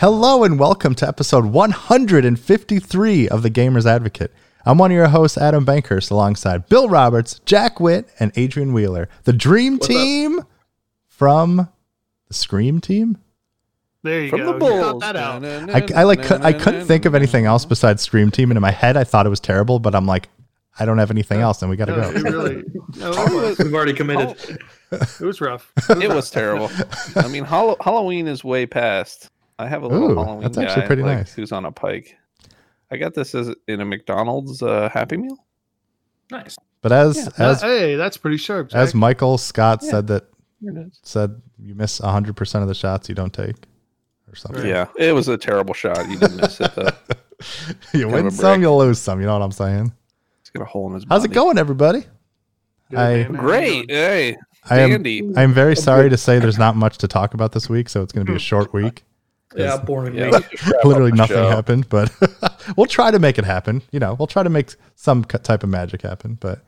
Hello and welcome to episode 153 of The Gamer's Advocate. I'm one of your hosts, Adam Bankhurst, alongside Bill Roberts, Jack Witt, and Adrian Wheeler, the dream What's team from the Scream team. There you From go. the You got Bulls. that out. I, I like cou- I couldn't think of anything else besides Scream Team, and in my head I thought it was terrible, but I'm like, I don't have anything else, and we got to No, go. really, no, was, We've already committed. Oh. it was rough. It was terrible. I mean, Hall- Halloween is way past. I have a little Ooh, Halloween that's actually guy, pretty like, nice. who's on a pike. I got this as in a McDonald's uh, Happy Meal. Nice. But as Yeah. as hey, that's pretty sharp. as Michael Scott Yeah. said that Here it is. said you miss 100 percent of the shots you don't take, or something. Yeah, it was a terrible shot. You didn't miss it though. you win some, you'll lose some. You know what I'm saying? He's got a hole in his. How's it going, everybody? Good, I- man. How you Great. doing? Hey, I am dandy. I am very sorry to say there's not much to talk about this week, so it's going to be a short week. Yeah, boring Yeah, week. let's just wrap up Literally nothing show. happened, but we'll try to make it happen. You know, we'll try to make some type of magic happen. But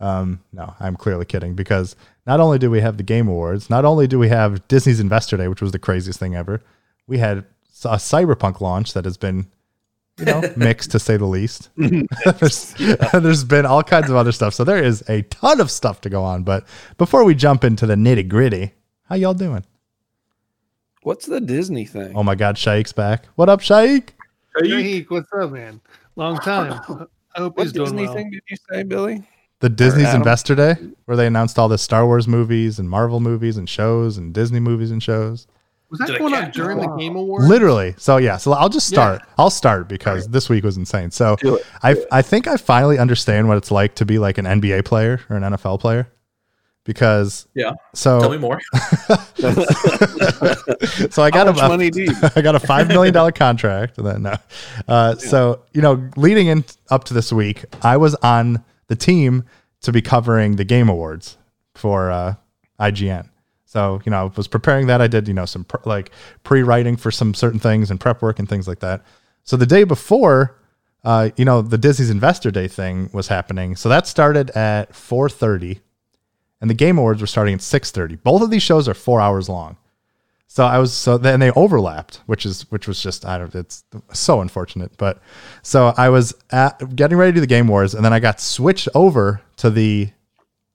um, no, I'm clearly kidding because not only do we have the Game Awards, not only do we have Disney's Investor Day, which was the craziest thing ever, we had a Cyberpunk launch that has been, you know, mixed to say the least. there's, there's been all kinds of other stuff, so there is a ton of stuff to go on. But before we jump into the nitty gritty, how y'all doing? What's the Disney thing? Oh my God, Shaik's back. What up, Shaik? Are you- Hey, what's up, man? Long time. I hope what he's doing Disney well. thing did you say, Billy? The Disney's Investor Day, where they announced all the Star Wars movies and Marvel movies and shows and Disney movies and shows. Was that Did going on during the? Game Awards? Literally. So yeah. So I'll just Yeah. start. I'll start because this week was insane. So I I think I finally understand what it's like to be like an NBA player or an NFL player because Yeah. So Tell me more. so I got How a, much money do? I got a five million dollar contract. And then no. Uh, So you know, leading in up to this week, I was on the team to be covering the Game Awards for uh, IGN. So you know, I was preparing that. I did you know some pr- like pre-writing for some certain things and prep work and things like that. So the day before, uh, you know, the Disney's Investor Day thing was happening. So that started at four thirty, and the Game Awards were starting at six thirty. Both of these shows are four hours long. So I was so then they overlapped, which is which was just I don't it's so unfortunate. But so I was at, getting ready to do the Game Wars, and then I got switched over to the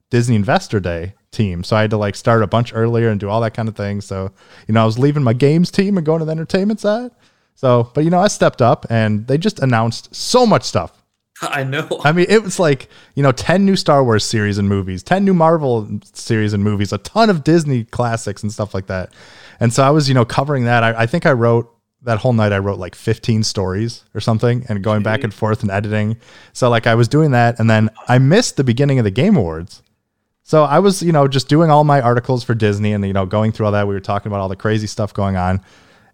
Disney Investor Day team. So I had to like start a bunch earlier and do all that kind of thing. So you know I was leaving my games team and going to the entertainment side. So but you know I stepped up and they just announced so much stuff. I know. I mean, it was like, you know, 10 new Star Wars series and movies, 10 new Marvel series and movies, a ton of Disney classics and stuff like that. And so I was, you know, covering that. I, I think I wrote that whole night, I wrote like 15 stories or something and going back and forth and editing. So, like, I was doing that. And then I missed the beginning of the Game Awards. So I was, you know, just doing all my articles for Disney and, you know, going through all that. We were talking about all the crazy stuff going on.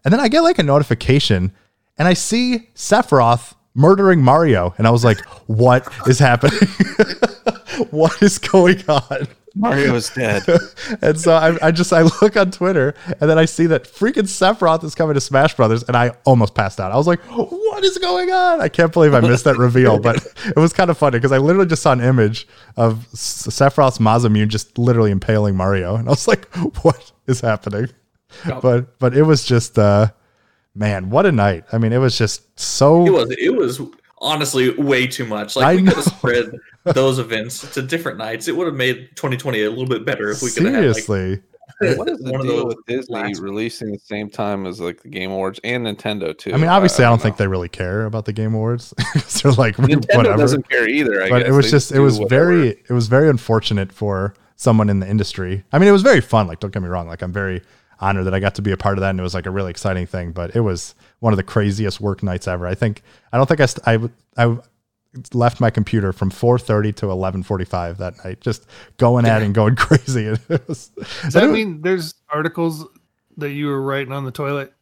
And then I get like a notification and I see Sephiroth murdering Mario. And I was like, what is happening? what is going on? Mario is dead. And so I, I just I look on Twitter and then I see that freaking Sephiroth is coming to Smash Brothers and I almost passed out. I was like, what is going on? I can't believe I missed that reveal, but it was kind of funny because I literally just saw an image of S- Sephiroth's Masamune just literally impaling Mario. And I was like, what is happening? But but it was just uh man, what a night. I mean, it was just so It was. It was honestly way too much. Like I we could have spread those events to different nights. It would have made 2020 a little bit better if we could have had like seriously. What is the one of deal those with Disney releasing the same time as like the Game Awards and Nintendo too? I mean, obviously, uh, I don't think they really care about the Game Awards. They're like Nintendo whatever. doesn't care either. I but guess. it was They just it was whatever. very it was very unfortunate for someone in the industry. I mean, it was very fun. Like, don't get me wrong. Like, I'm very honored that I got to be a part of that, and it was like a really exciting thing. But it was one of the craziest work nights ever. I think I don't think I st- I I left my computer from 4:30 to 11:45 that night, just going at it and going crazy. It was. Does that mean there's articles that you were writing on the toilet?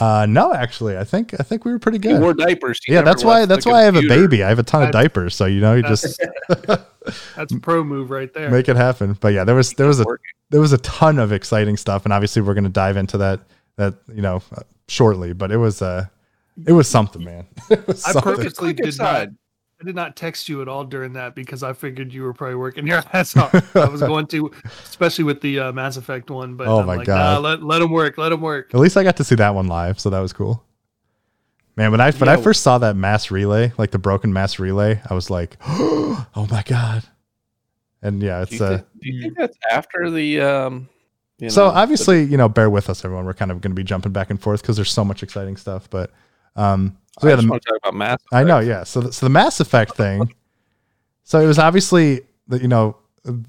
Uh, no, actually, I think I think we were pretty He good. wore diapers. He yeah, that's why that's why I have a baby. I have a ton of diapers, so you know, you just That's a pro move right there. make it happen. But yeah, there was there was a there was a ton of exciting stuff, and obviously we're going to dive into that that you know uh, shortly. But it was uh it was something, man. Was I something. purposely did not. Aside. I did not text you at all during that because I figured you were probably working your ass off. I was going to, especially with the uh, Mass Effect one. But Oh I'm my like, God. Nah, let let him work. Let him work. At least I got to see that one live, so that was cool. Man, when I when I first saw that mass relay, like the broken mass relay, I was like, "Oh my god!" And yeah, Do it's you, uh. thi- do you think that's after the um? You so know, obviously, you know, bear with us, everyone. We're kind of going to be jumping back and forth because there's so much exciting stuff. But um, so I yeah, just the, want to talk about Mass. I know, yeah. So, the, so the Mass Effect thing. So it was obviously that you know,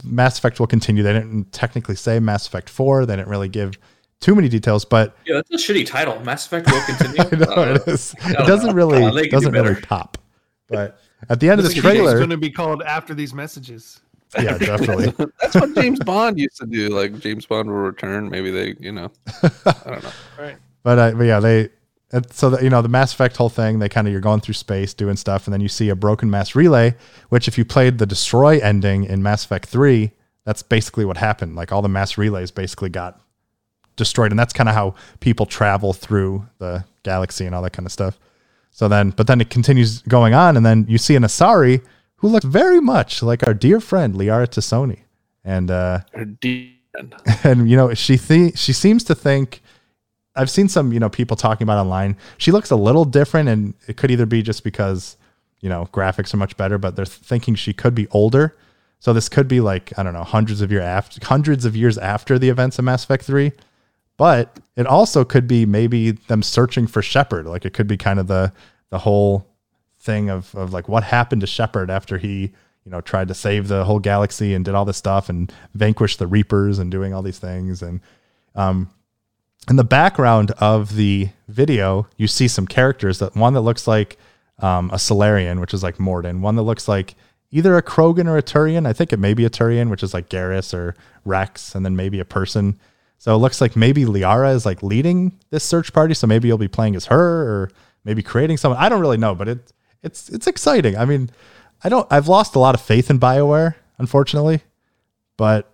Mass Effect will continue. They didn't technically say Mass Effect Four. They didn't really give too many details, but Yeah, that's a shitty title. Mass Effect will continue. I know Uh, it is. It doesn't know. really Uh, they could do doesn't really better. pop. But at the end of This the game's trailer, going to be called after these messages. yeah, definitely. That's what James Bond used to do. Like James Bond will return. Maybe they, you know, I don't know. But, uh, but yeah, they and so that you know the Mass Effect whole thing. They kind of you're going through space doing stuff, and then you see a broken mass relay. Which, if you played the destroy ending in Mass Effect Three, that's basically what happened. Like all the mass relays basically got destroyed, and that's kind of how people travel through the galaxy and all that kind of stuff. So then, but then it continues going on, and then you see an Asari who looks very much like our dear friend Liara T'Soni, and uh, and you know she th- she seems to think I've seen some you know people talking about online. She looks a little different, and it could either be just because you know graphics are much better, but they're thinking she could be older. So this could be like I don't know hundreds of year after hundreds of years after the events of Mass Effect Three, but it also could be maybe them searching for Shepard. Like it could be kind of the the whole thing of of like what happened to Shepard after he you know tried to save the whole galaxy and did all this stuff and vanquish the Reapers and doing all these things and um in the background of the video you see some characters that one that looks like um, a Salarian which is like Mordin one that looks like either a Krogan or a Turian I think it may be a Turian which is like Garrus or Wrex and then maybe a person so it looks like maybe Liara is like leading this search party so maybe you'll be playing as her or maybe creating someone I don't really know but it it's it's exciting I mean I don't. I've lost a lot of faith in Bioware, unfortunately. But.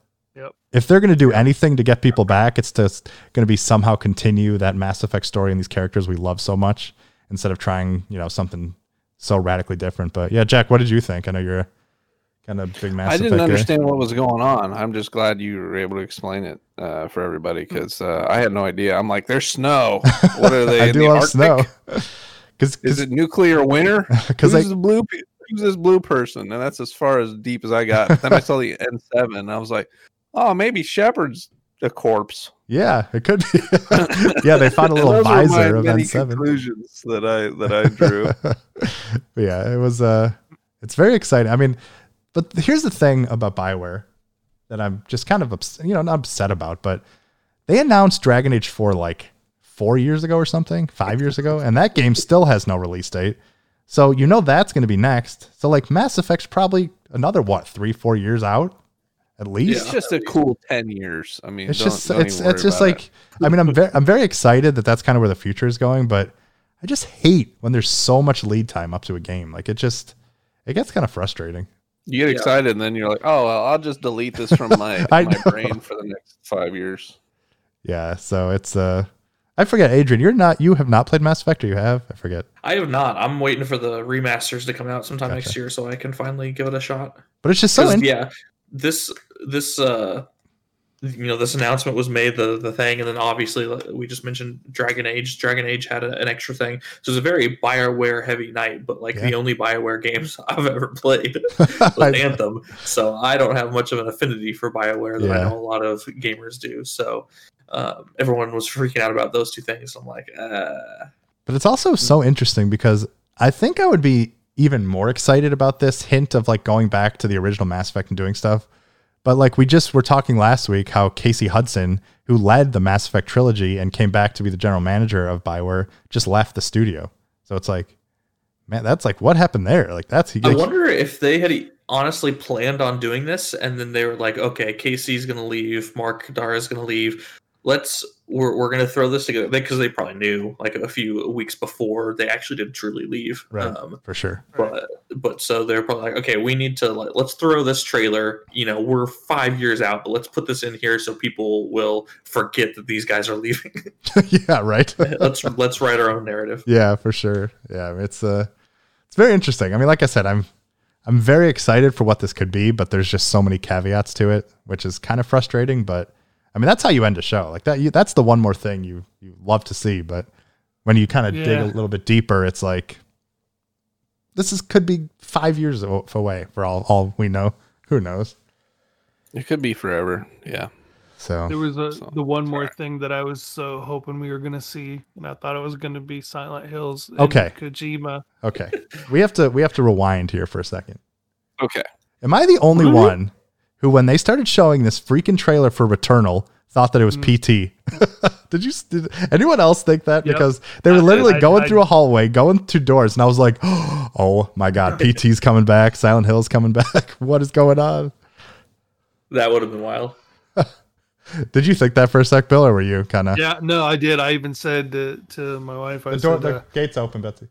If they're going to do anything to get people back, it's just going to be somehow continue that Mass Effect story and these characters we love so much, instead of trying, you know, something so radically different. But yeah, Jack, what did you think? I know you're kind of big Mass effect. I didn't guy. understand what was going on. I'm just glad you were able to explain it uh, for everybody because uh, I had no idea. I'm like, there's snow. What are they? I in do the love Arctic? snow. Because Is it nuclear winter? because Who's they the blue? Who's this blue person? And that's as far as deep as I got. then I saw the N7. And I was like, oh, maybe Shepard's a corpse. yeah, it could be. yeah, they found a little Those were my visor of many N7. conclusions that I that I drew. Yeah, it was uh it's very exciting. I mean, but here's the thing about Bioware that I'm just kind of upset, you know, not upset about, but they announced Dragon Age 4 like 4 years ago or something, 5 years ago, and that game still has no release date. So you know that's going to be next. So like Mass Effect's probably another what, 3 4 years out at least. It's just a cool ten years. I mean, It's don't- just don't it's even worry it's just about it. like I mean I'm very I'm very excited that that's kind of where the future is going, but I just hate when there's so much lead time up to a game. Like it just it gets kind of frustrating. you get Yeah. excited, and then you're like, oh, well, I'll just delete this from my my know. brain for the next five years. Yeah, so it's uh I forget, Adrian, you're not you have not played Mass Effect or you have? I forget. I have not. I'm waiting for the remasters to come out sometime Gotcha. next year so I can finally give it a shot. But it's just so 'Cause, in- yeah, this this uh you know this announcement was made the the thing and then obviously we just mentioned dragon age. Dragon age had a, an extra thing. So it's a very bioware heavy night but like Yeah. the only bioware games i've ever played I- anthem. So i don't have much of an affinity for bioware that i know a lot of gamers do. So um, everyone was freaking out about those two things. I'm like uh But it's also so interesting because I think I would be even more excited about this hint of like going back to the original Mass Effect and doing stuff. But like we just were talking last week how Casey Hudson, who led the Mass Effect trilogy and came back to be the general manager of Bioware, just left the studio. So it's like, man, that's like what happened there? Like that's he I wonder if they had honestly planned on doing this, and then they were like, "Okay, Casey's gonna leave, Mark Darrah's gonna leave. Let's we're we're gonna throw this together." Because they probably knew like a few weeks before they actually did truly leave. Right. Um, for sure. but but so they're probably like, "Okay, we need to like let's throw this trailer. You know, we're five years out, but let's put this in here so people will forget that these guys are leaving. yeah, right. let's let's write our own narrative." Yeah, for sure. Yeah, it's uh it's very interesting. I mean, like I said, I'm I'm very excited for what this could be, but there's just so many caveats to it, which is kind of frustrating. But I mean, that's how you end a show. Like that, you, that's the one more thing you you love to see. But when you kind of dig a little bit deeper, it's like this is could be five years away for all all we know. Who knows? It could be forever. Yeah. So There was a, So, the one more alright. thing that I was so hoping we were gonna see, and I thought it was gonna be Silent Hills. and Okay. Kojima. okay, we have to we have to rewind here for a second. Okay. Am I the only Really? one who, when they started showing this freaking trailer for Returnal, thought that it was PT? did you? Did anyone else think that? Yep. Because they were I literally I- going I- through a hallway, going through doors, and I was like, "Oh my god, PT's coming back! Silent Hill's coming back! What is going on?" That would have been wild. Did you think that for a sec, Bill, or were you kind of? Yeah, no, I did. I even said to, to my wife, I The door, said, the uh, gates open, Betsy.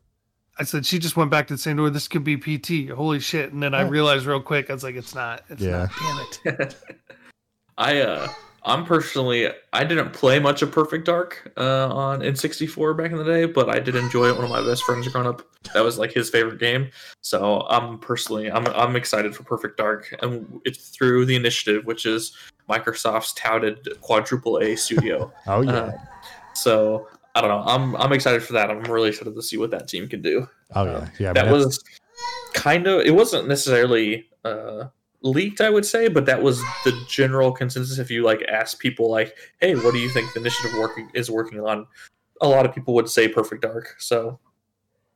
I said she just went back to the same door. This could be PT. Holy shit! And then I realized real quick, I was like, it's not. It's Yeah. not. Damn it. I uh I'm personally I didn't play much of Perfect Dark uh on N64 back in the day, but I did enjoy it. One of my best friends growing up, that was like his favorite game. So I'm personally I'm I'm excited for Perfect Dark, and it's through the initiative, which is Microsoft's touted quadruple A studio. Oh yeah, Uh, so I don't know. I'm I'm excited for that. I'm really excited to see what that team can do. oh yeah, yeah. that was kind of it wasn't necessarily uh leaked i would say but that was the general consensus. If you like ask people like hey what do you think the initiative working is working on? a lot of people would say perfect dark. So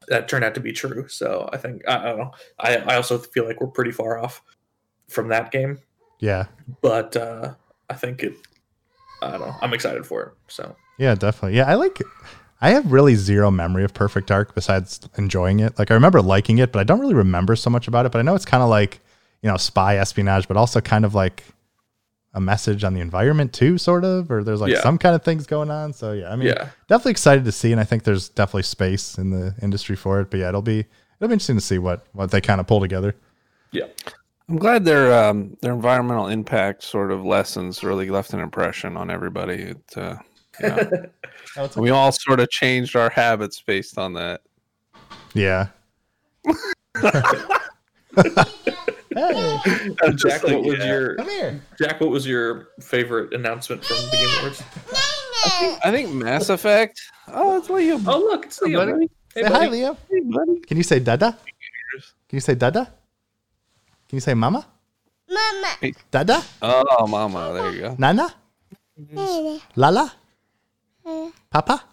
that turned out to be true. So i think i, I don't know. I, I also feel like we're pretty far off from that game. Yeah, but uh i think it i don't know. I'm excited for it. So Yeah, definitely. Yeah, I like. I have really zero memory of Perfect Dark besides enjoying it. Like I remember liking it, but I don't really remember so much about it. But I know it's kind of like you know spy espionage, but also kind of like a message on the environment too, sort of. Or there's like Yeah. some kind of things going on. So yeah, I mean, yeah definitely excited to see, and I think there's definitely space in the industry for it. But yeah, it'll be it'll be interesting to see what what they kind of pull together. yeah I'm glad their um, their environmental impact sort of lessons really left an impression on everybody. It, uh, yeah. we all sort of changed our habits based on that. Yeah. hey, uh, jack what was yeah. your come here. jack what was your favorite announcement from the game awards I think Mass Effect. Oh, it's Liam. Oh, look, it's Liam. buddy. Hey, say hi, buddy. Liam. Hey, buddy. Can you say dada? Can you say dada? Can you say mama? Mama. Dada? Oh, Mama. There you go. Nana? Lala? Papa?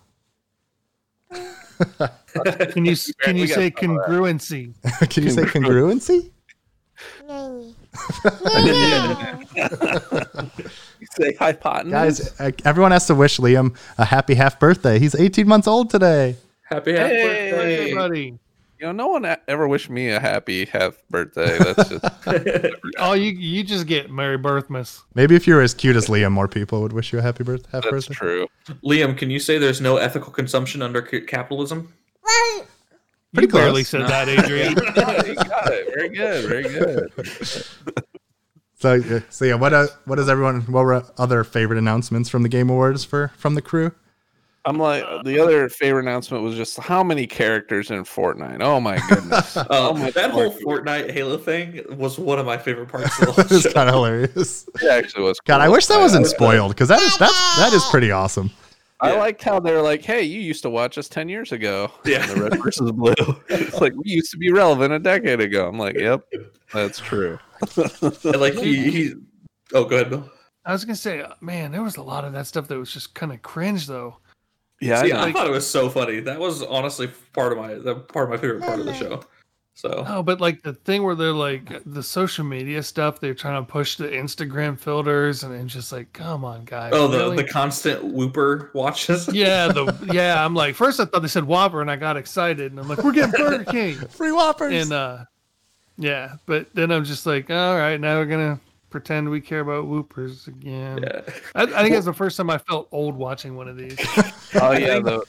Can you can you say some of that. congruency? Can you say congruency? Say hypotenuse. Guys, uh, everyone has to wish Liam a happy half birthday. He's 18 months old today. Happy half Hey. birthday. Everybody. You know, no one ever wished me a happy half birthday. That's just Oh, you you just get Merry Birthmas. Maybe if you were as cute as Liam, more people would wish you a happy birth- half that's birthday. true. Liam, can you say there's no ethical consumption under c- capitalism? Pretty you barely close. said that, Adrian. You got it. Very good. Very good. So, uh, so yeah, what uh, what is everyone? What were other favorite announcements from the Game Awards for from the crew? I'm like the other favorite announcement was just how many characters in Fortnite. Oh my goodness. Uh, oh my that whole Fortnite Halo thing was one of my favorite parts of the it's kind of hilarious. It actually was. God, I wish that wasn't spoiled because that is that's that is pretty awesome. I Yeah. liked how they're like, "Hey, you used to watch us ten years ago." Yeah. the red versus blue. it's like we used to be relevant a decade ago. I'm like, "Yep, that's true." And, like he, he oh go ahead Bill. I was gonna say, uh, man, there was a lot of that stuff that was just kind of cringe, though. Yeah, See, I I, thought it was so funny. That was honestly part of my the part of my favorite part of the show. So Oh, but like the thing where they're like the social media stuff, they're trying to push the Instagram filters, and it's just like, come on, guys. oh the really? the constant whooper watches. yeah, the yeah. I'm like, first I thought they said Whopper, and I got excited, and I'm like, we're getting Burger King, Free Whoppers. and uh, yeah. But then I'm just like, all right, now we're gonna pretend we care about Whoopers again. Yeah. I, I think that's the first time I felt old watching one of these. Oh yeah, the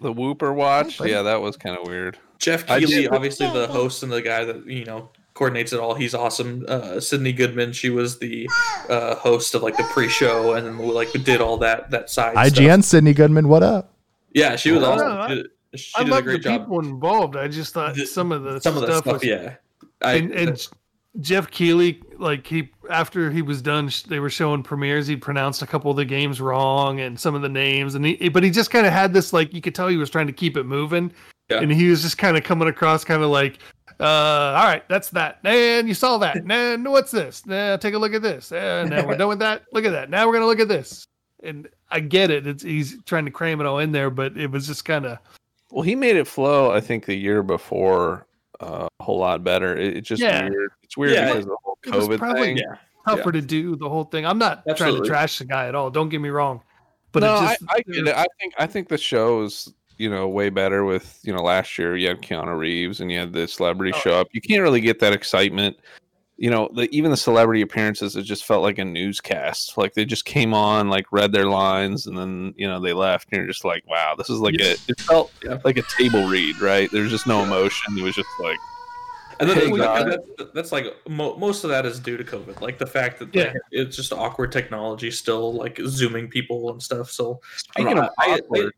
the Whooper watch. Yeah, that was kind of weird. Geoff Keighley, obviously the host and the guy that you know coordinates it all. He's awesome. Uh, Sydney Goodman, she was the uh, host of like the pre-show, and then like did all that that side. IGN Stuff. Sydney Goodman, what up? Yeah, she was awesome. I- She, She I did a love the great job. people involved. I just thought The- some of the Some of the stuff, stuff, was, yeah. I, and, and Geoff Keighley, like he after he was done, they were showing premieres. He pronounced a couple of the games wrong and some of the names, and he but he just kind of had this like you could tell he was trying to keep it moving, Yeah. and he was just kind of coming across kind of like. Uh, all right, that's that. And you saw that. And what's this? Nah, take a look at this. And now we're done with that. Look at that. Now we're gonna look at this. And I get it. It's he's trying to cram it all in there, but it was just kind of Well, he made it flow. I think the year before uh, a whole lot better. It, it's just Yeah. weird. It's weird Yeah. because of the whole It was COVID probably- thing. yeah. tougher to do the whole thing. I'm not trying to trash the guy at all. Don't get me wrong, but no, just, I, I. I think I think the show is you know way better with you know last year you had Keanu Reeves and you had the celebrity Oh, show up. You can't really get that excitement. You know, the, even the celebrity appearances, it just felt like a newscast. Like they just came on, like read their lines, and then you know they left. And you're just like, wow, this is like Yeah. a. It felt Yeah. like a table read, right? There's just no emotion. It was just like, And then Hey, and that's, that's like mo- most of that is due to COVID, like the fact that like, it's just awkward technology, still like zooming people and stuff. So I speaking know, of I- I- awkward,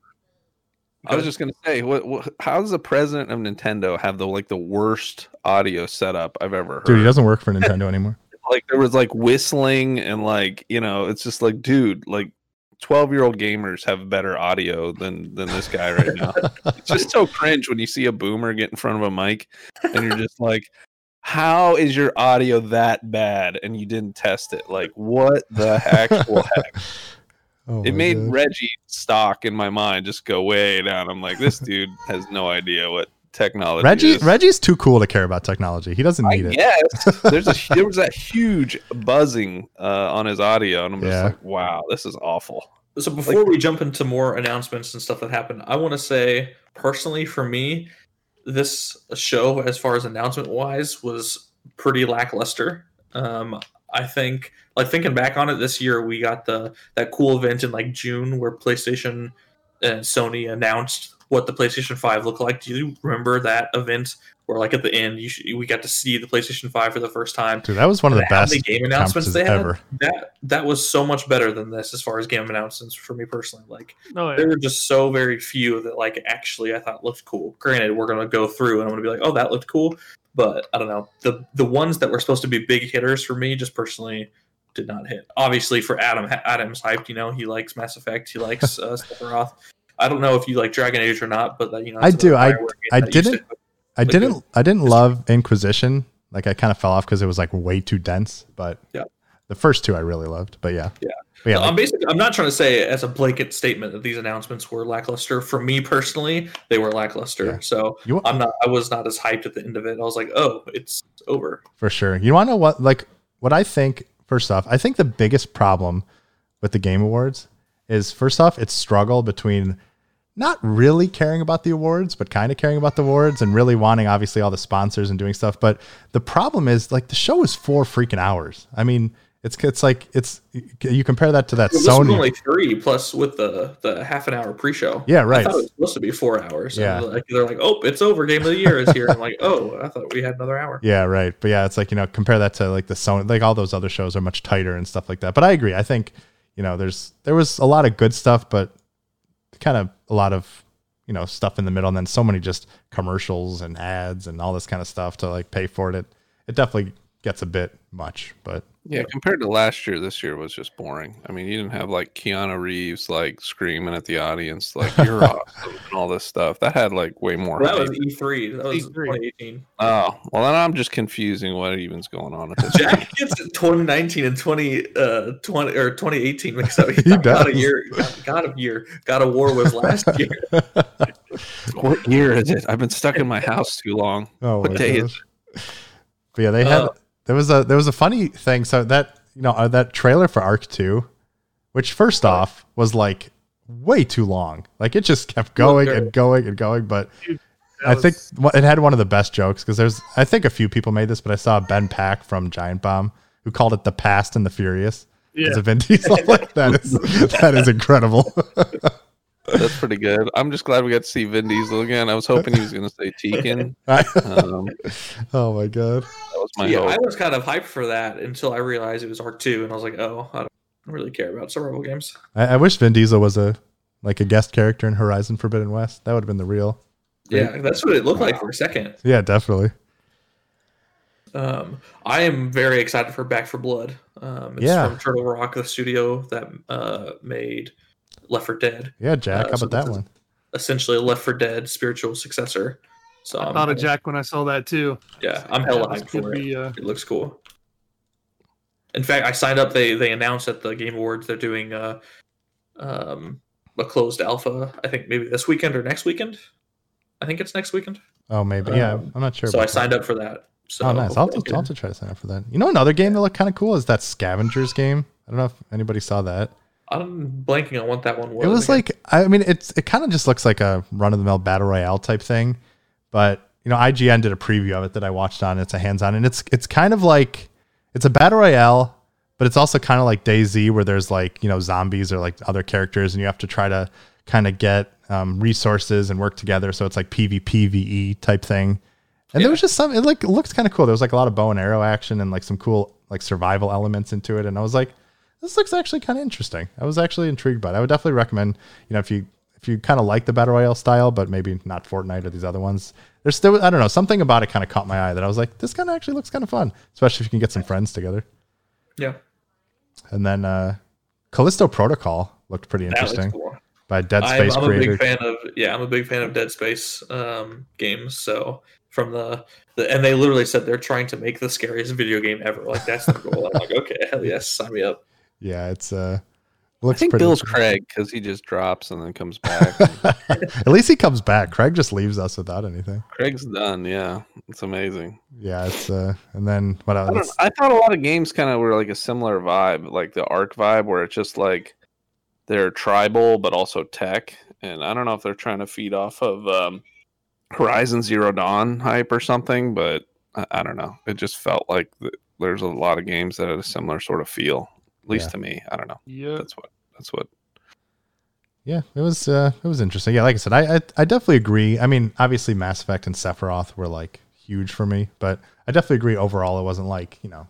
I was just gonna say, what, what? How does the president of Nintendo have the like the worst audio setup I've ever heard? Dude, he doesn't work for Nintendo anymore. like there was like whistling and like you know it's just like dude like 12 year old gamers have better audio than than this guy right now. It's just so cringe when you see a boomer get in front of a mic and you're just like how is your audio that bad? And you didn't test it. Like what the actual heck Oh it made God. reggie stock in my mind just go way down. I'm like this dude has no idea what technology Reggie is. Reggie's too cool to care about technology. He doesn't I need it. guess there's a there was that huge buzzing uh, on his audio, and I'm just Yeah. like, wow, this is awful. So before we jump into more announcements and stuff that happened, I want to say personally for me, this show, as far as announcement wise, was pretty lackluster. Um, I think, like thinking back on it, this year we got the that cool event in like June where PlayStation and Sony announced what the PlayStation Five looked like. Do you remember that event where, like at the end, you sh- we got to see the PlayStation Five for the first time? Dude, that was one of the best many game announcements they had ever. that that was so much better than this as far as game announcements for me personally like no, there were just so very few that like actually i thought looked cool granted we're gonna go through and i'm gonna be like oh that looked cool but i don't know the the ones that were supposed to be big hitters for me just personally did not hit obviously for adam adam's hyped you know he likes mass effect he likes uh, sephiroth i don't know if you like dragon age or not but uh, you know I do. I- I didn't- I didn't I didn't love Inquisition. Like I kind of fell off because it was like way too dense. But Yeah. the first two I really loved. But yeah, Yeah. but yeah. I'm basically I'm not trying to say as a blanket statement that these announcements were lackluster. For me personally, they were lackluster. Yeah. So I'm not I was not as hyped at the end of it. I was like, oh, it's over. for sure. You want to know what? Like what I think. First off, I think the biggest problem with the Game Awards is first off, it's struggle between not really caring about the awards, but kind of caring about the awards and really wanting obviously all the sponsors and doing stuff. But the problem is like the show is four freaking hours. I mean, it's it's like it's you compare that to that Well, Sony. only three plus with the the half an hour pre-show. Yeah, right. I thought it was supposed to be four hours. Yeah. Like they're like, oh, it's over. Game of the year is here. I'm like, oh, I thought we had another hour. Yeah, right. But yeah, it's like, you know, compare that to like the Sony, like all those other shows are much tighter and stuff like that. But I agree. I think, you know, there's, there was a lot of good stuff, but kind of a lot of, you know, stuff in the middle. And then so many just commercials and ads and all this kind of stuff to like pay for it. It, it definitely gets a bit much, but Yeah, compared to last year, this year was just boring. I mean, you didn't have like Keanu Reeves like screaming at the audience like "You're awesome" and all this stuff. That had like way more. Well, that hype. was E3. That was E3. 2018. Oh well, then I'm just confusing what even's going on at this. Jack gets 2019 and 20 uh 20 or 2018 mixed up. He got a year. God of year. God of War was last year. what year is it? I've been stuck in my house too long. oh, What my day is gosh. But yeah, they had, Uh, there was a, there was a funny thing. So that, you know, uh, that trailer for ARK 2, which first off was like way too long. Like it just kept going and going and going. But That I think was- it had one of the best jokes because there's, I think a few people made this, but I saw Ben Pack from Giant Bomb who called it the Past and the Furious. yeah. As a Vin Diesel, like that is that is incredible. That's pretty good. I'm just glad we got to see Vin Diesel again. I was hoping he was going to say Tekin. Um, oh my god! that was my yeah, hope. I was kind of hyped for that until I realized it was ARK 2, and I was like, oh, I don't really care about survival games. I, I wish Vin Diesel was a like a guest character in Horizon Forbidden West. That would have been the real. Yeah, that's what it looked like for a second. Yeah, definitely. Um, I am very excited for Back 4 Blood. Um, it's Yeah. from Turtle Rock, the studio that uh, made Left 4 Dead, Yeah, Jack. Uh, how so about that one? essentially a Left 4 Dead spiritual successor. So I I'm, thought of Jack when I saw that too. Yeah, I'm hella That hyped could for it. uh, It looks cool. In fact, I signed up. They they announced at the Game Awards they're doing uh, um, a closed alpha. I think maybe this weekend or next weekend. I think it's next weekend. Oh, maybe. Yeah, Um, I'm not sure. so I about that. signed up for that. So oh, nice. I'll have, to, I I'll have to try to sign up for that. You know, another game that looked kind of cool is that Scavengers game. I don't know if anybody saw that. I'm blanking on what that one was. it was again. like, I mean, it's it kind of just looks like a run of the mill battle royale type thing, but you know, IGN did a preview of it that I watched on. It's a hands on, and it's it's kind of like it's a battle royale, but it's also kind of like DayZ, where there's like you know zombies or like other characters, and you have to try to kind of get um, resources and work together. So it's like PvPVE type thing. And Yeah. there was just some. It like it looked kind of cool. There was like a lot of bow and arrow action and like some cool like survival elements into it. And I was like, this looks actually kind of interesting. I was actually intrigued by it. I would definitely recommend. You know, if you if you kind of like the battle royale style, but maybe not Fortnite or these other ones. There's still I don't know something about it kind of caught my eye that I was like, this kind of actually looks kind of fun, especially if you can get some friends together. yeah, And then uh Callisto Protocol looked pretty interesting cool. by Dead I'm, Space I'm a big fan of yeah, I'm a big fan of Dead Space um, games. So from the, the and they literally said they're trying to make the scariest video game ever. Like that's the goal. I'm like, okay, hell yes, sign me up. Yeah, it's uh I think pretty Bill's interesting. Craig because he just drops and then comes back. At least he comes back. Craig just leaves us without anything. Craig's done. Yeah, it's amazing. Yeah, it's uh and then what I, else? I thought a lot of games kind of were like a similar vibe, like the ARK vibe, where it's just like they're tribal but also tech. And I don't know if they're trying to feed off of um, Horizon Zero Dawn hype or something, but I, I don't know. It just felt like th- there's a lot of games that had a similar sort of feel, least Yeah. to me. I don't know. Yeah. That's what. That's what. Yeah, it was uh it was interesting. Yeah, like I said, I, I I definitely agree. I mean, obviously Mass Effect and Sephiroth were like huge for me, but I definitely agree overall it wasn't like, you know,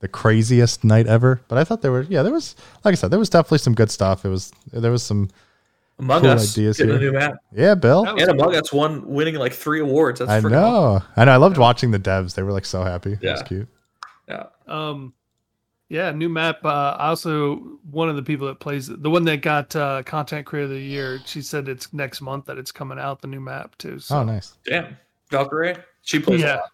the craziest night ever. But I thought there were yeah, there was like I said, there was definitely some good stuff. It was there was some Among Cool Us ideas getting a here. new map, yeah, Bill. That was and Among. Us won winning like three awards. That's I freaking know. I know. I loved watching the devs. They were like so happy. Yeah. It was cute. Yeah, Um, yeah, new map. Uh, I also one of the people that plays the one that got uh, content creator of the year. She said it's next month that it's coming out. The new map too. So. Oh, nice. damn, Valkyrae. She plays. Yeah. a lot.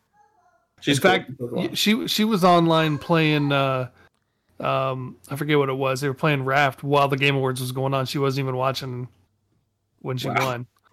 She's back. cool. She plays a lot. she she was online playing. Uh, um, I forget what it was. They were playing Raft while the Game Awards was going on. She wasn't even watching when she Wow. won.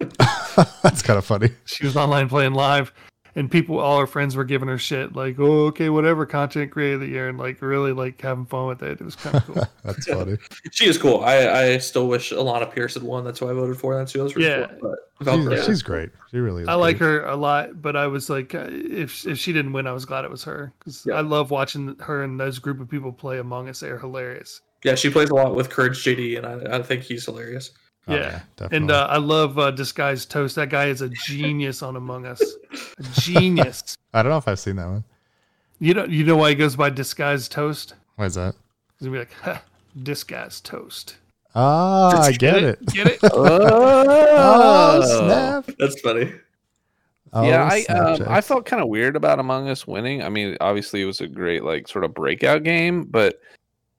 That's kind of funny. She was online playing live, and people, all her friends were giving her shit like, "Oh, okay, whatever." Content creator of the year, and like really like having fun with it. It was kind of cool. That's funny. she is cool. I, I still wish Alana Pierce had won. That's why I voted for her. That's who I was rooting Yeah. for. But Valkyrae, She's, she's great. She really is. I like her a lot, but I was like, uh, if if she didn't win, I was glad it was her because Yeah. I love watching her and those group of people play Among Us. They're hilarious. yeah, she plays a lot with Courage JD, and I, I think he's hilarious. Oh, yeah. definitely. And uh, I love uh, Disguised Toast. That guy is a genius on Among Us. A genius. I don't know if I've seen that one. You know, you know why he goes by Disguised Toast? Why is that? He's gonna be like, Disguised Toast. Ah, I get it. Get it? Oh, Oh, snap. That's funny. Oh, yeah, I um, I felt kind of weird about Among Us winning. I mean, obviously it was a great like sort of breakout game, but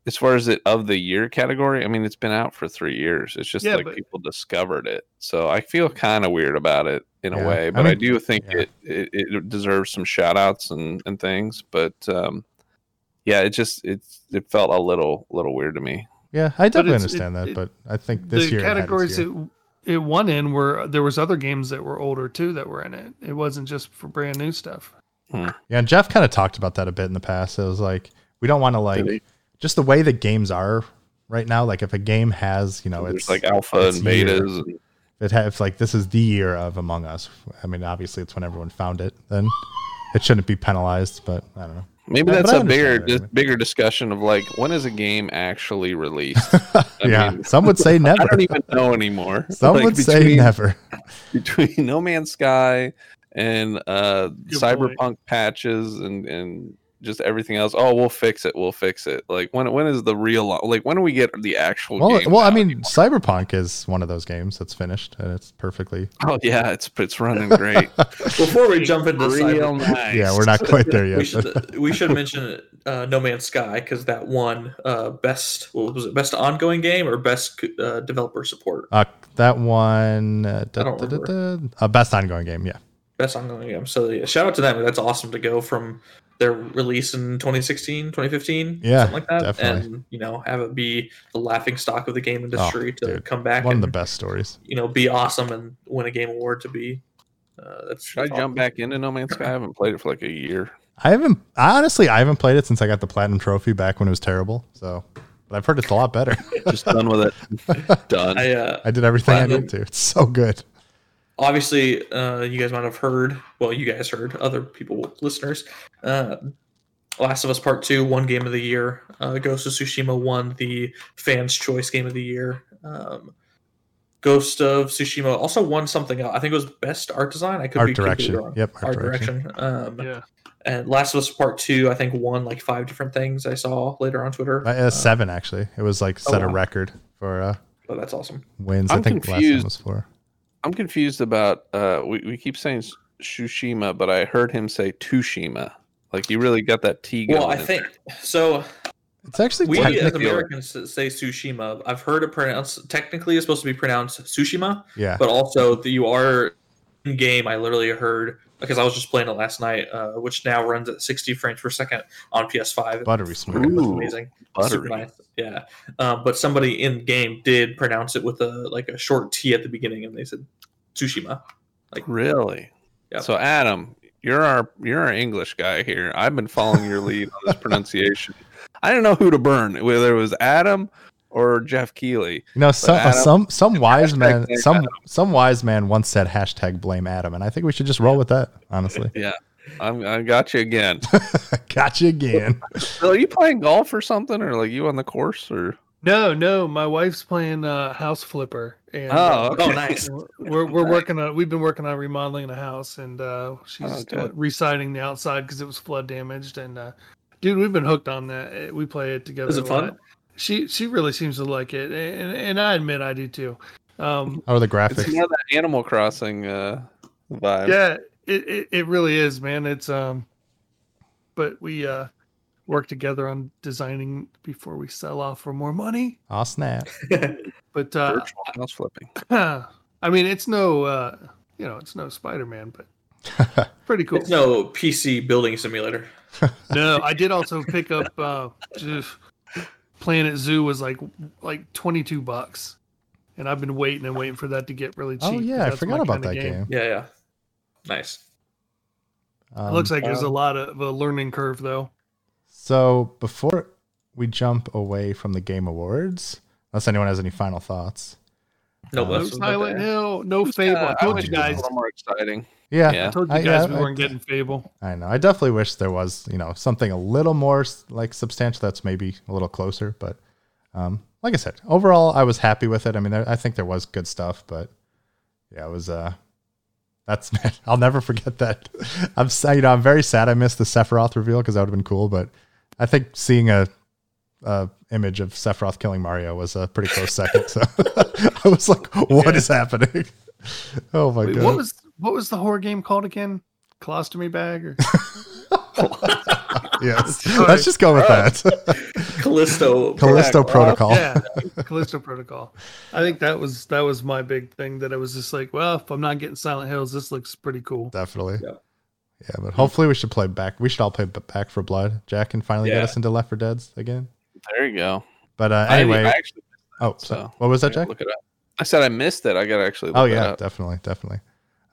as far as it of the year category, I mean, it's been out for three years. It's just Yeah, like but- people discovered it, so I feel kind of weird about it in Yeah, a way. But I, mean, do think yeah. it, it it deserves some shout outs and and things. But um, yeah, it just it's it felt a little little weird to me. yeah, I definitely understand it- that, it- but I think this the year it categories year. it, it won in were there was other games that were older too that were in it. It wasn't just for brand new stuff. Yeah, and Geoff kind of talked about that a bit in the past. It was like we don't want to Did he? Like just the way the games are right now. Like if a game has, you know, There's it's like alpha it's and year. betas. And, it has like this is the year of Among Us. I mean, obviously it's when everyone found it. Then it shouldn't be penalized, but I don't know. maybe Yeah, that's a bigger understand it, dis- anyway. bigger discussion of like when is a game actually released? yeah, mean, some would say never. I never. don't even know anymore. Some Like, would say never. between No Man's Sky and uh, Good Cyberpunk patches and and just everything else. Oh, we'll fix it. We'll fix it. Like when when is the real like when do we get the actual Well, game? well, I mean, anymore? Cyberpunk is one of those games that's finished and it's perfectly. oh yeah, it's it's running great. Before we jump into real cyber, nice. Yeah, we're not quite there yet. we should we should mention uh, No Man's Sky because that won uh, best what was it best ongoing game or best uh, developer support Uh, that one, uh, da, I don't da, da, da, uh, best ongoing game. Yeah, best ongoing game. So yeah, shout out to them. That's awesome to go from their release in 2016, 2015, Yeah, something like that, definitely. and you know have it be the laughing stock of the game industry to dude. come back one of the best stories. you know be awesome and win a game award to be. Uh, that's Should I that's jump back into No Man's Sky? I haven't played it for like a year. I haven't honestly, I haven't played it since I got the platinum trophy back when it was terrible. So, but I've heard it's a lot better. Just done with it. Done. I uh, I did everything I Platinum. need to. It's so good. Obviously uh, you guys might have heard well you guys heard other people listeners uh, last of us part 2 won game of the year uh, ghost of tsushima won the fans choice game of the year um, ghost of tsushima also won something else i think it was best art design i could Art be completely direction. wrong. Yep, art, direction, Um, Yeah. and last of us part 2 i think won like five different things i saw later on twitter Uh, uh, seven actually. It was like oh, set a record for uh, oh, that's awesome wins. i I'm think last one confused. was four. I'm confused about. Uh, we we keep saying S- Shushima, but I heard him say Tushima. Like you really got that T going. well i in think so It's actually We as Americans say Tsushima. I've heard it pronounced. Technically, it's supposed to be pronounced Tsushima, yeah. but also the, you are in game. I literally heard because I was just playing it last night, uh, which now runs at 60 frames per second on PS5. Buttery smooth, Ooh, amazing, buttery. super nice. Yeah, um, but somebody in game did pronounce it with a like a short T at the beginning, and they said Tsushima. Like really? Yep. So Adam, you're our you're our English guy here. I've been following your lead on this pronunciation. I don't know who to burn, whether it was Adam or Geoff Keighley. You know, some uh, Adam- some some wise man some Adam. some wise man once said hashtag blame Adam, and I think we should just roll with that. Honestly, Yeah, I'm, I got you again. got you again. So are you playing golf or something, or like you on the course, or? No, no, my wife's playing uh, House Flipper, and Oh, uh, okay. Oh, nice. we're we're Okay. working on. We've been working on remodeling the house, and uh, she's Oh, doing- residing the outside because it was flood damaged. And uh, dude, we've been hooked on that. Uh, We play it together. Is it a fun? lot. She she really seems to like it, and, and I admit I do too. Um, Oh, the It's graphics. more that Animal Crossing uh, vibe. yeah, it, it it really is, man. It's um, but we uh work together on designing before we sell off for more money. Oh snap! But uh, Virtual house flipping. I mean, it's no, uh, you know, it's no Spider Man, but pretty cool. It's no PC building simulator. No, I did also pick up uh, just Planet Zoo was like like twenty two bucks, and I've been waiting and waiting for that to get really cheap. oh 'cause yeah, I forgot about that game. Yeah, yeah. Nice. Um, It looks like there's a lot of a learning curve though. So before we jump away from the game awards, unless anyone has any final thoughts, No, Uh, No that's Silent Hill, no Fable. Yeah, I told wish you guys. a little more exciting. yeah, Yeah. I told you I- guys yeah, we weren't I- getting Fable. I know. I definitely wish there was, you know, something a little more like substantial that's maybe a little closer. But um, like I said, overall, I was happy with it. I mean, I, I think there was good stuff, but yeah, it was. uh That's man, I'll never forget that. I'm you know I'm very sad I missed the Sephiroth reveal because that would have been cool. But I think seeing a, a image of Sephiroth killing Mario was a pretty close second. So I was like, "What is happening?" Oh my Wait, god! what was what was the horror game called again? Colostomy bag or yes, Sorry. let's just go with that. Callisto. Callisto Protocol. Protocol. yeah, Callisto Protocol. I think that was that was my big thing that I was just like, well, if I'm not getting Silent Hills, this looks pretty cool. Definitely. Yeah. Yeah, but hopefully we should play back. We should all play Back 4 Blood. Jack can finally get us into Left 4 Dead's again. There you go. But uh, anyway, I, actually, oh, so so what was that, I Jack? Look it up. I said I missed it. I gotta actually. Look Oh yeah, definitely, definitely.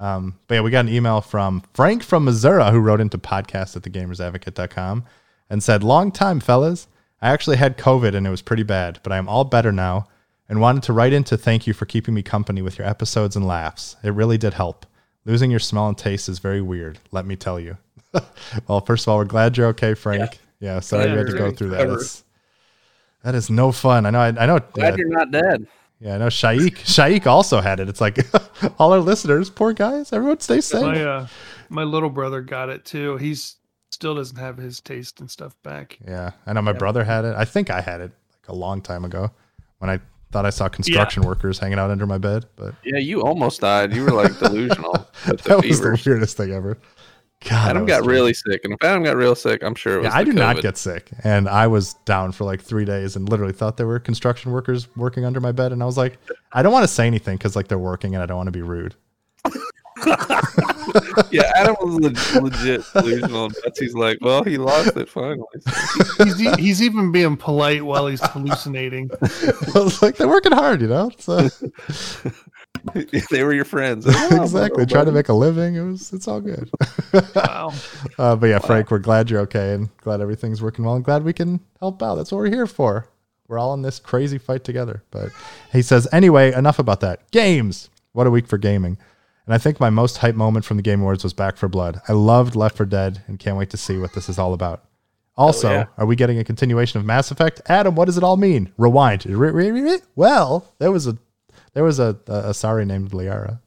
Um, but yeah, we got an email from Frank from Missouri who wrote into podcast at thegamersadvocate.com and said, Long time, fellas. I actually had COVID and it was pretty bad, but I am all better now and wanted to write in to thank you for keeping me company with your episodes and laughs. It really did help. Losing your smell and taste is very weird, let me tell you. well, first of all, we're glad you're okay, Frank. Yeah, sorry Yeah, you had to go through that. That's, no fun. I know. I, I know. Glad uh, you're not dead. yeah, I know. Shaik, Shaik also had it. It's like all our listeners, poor guys. Everyone stay safe. My uh, my little brother got it too. He's Still doesn't have his taste and stuff back. Yeah, I know my Yeah. brother had it. I think I had it like a long time ago when I thought I saw construction workers hanging out under my bed, but Yeah, you almost died. You were like delusional. with the that was fever. the weirdest thing ever. God, Adam that was got really sick, and if Adam got real sick, I'm sure it was. Yeah, I the do not get sick, and I was down for like three days, and literally thought there were construction workers working under my bed, and I was like, I don't want to say anything because like they're working, and I don't want to be rude. Yeah, Adam was leg- legit delusional. And Betsy's like, well, he lost it finally. He's, he's even being polite while he's hallucinating. I was like, they're working hard, you know. So they were your friends. Oh, exactly, trying to make a living. It was, it's all good. Wow. Uh, but yeah, Frank, we're glad you're okay, and glad everything's working well, and glad we can help out. That's what we're here for. We're all in this crazy fight together. But he says, anyway, enough about that. Games. What a week for gaming. And I think my most hype moment from the Game Awards was Back 4 Blood. I loved Left 4 Dead and can't wait to see what this is all about. Also, yeah. are we getting a continuation of Mass Effect? Adam, what does it all mean? Rewind. Re- re- re- re- Well, there was a there was a, a, a sorry named Liara.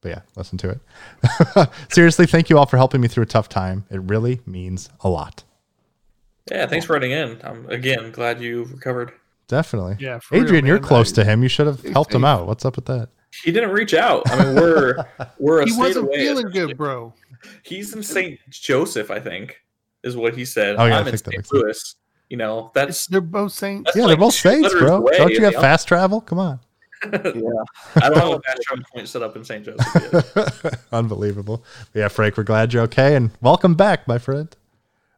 But yeah, listen to it. Seriously, thank you all for helping me through a tough time. It really means a lot. Yeah, thanks for writing in. I'm again glad you recovered. Definitely. Yeah, for real, Adrian, you're close I- to him. You should have helped him out. What's up with that? He didn't reach out. I mean, we're we're a He wasn't away. feeling essentially. good, bro. He's in St. Joseph, I think, is what he said. Oh, yeah, I I'm in think that St. makes sense. Louis. You know, that's They're both saints. Yeah, like they're both saints, bro. away, Don't you have fast travel? Come on. Yeah. I don't have a fast travel point set up in St. Joseph yet. Unbelievable. But yeah, Frank, we're glad you're okay and welcome back, my friend.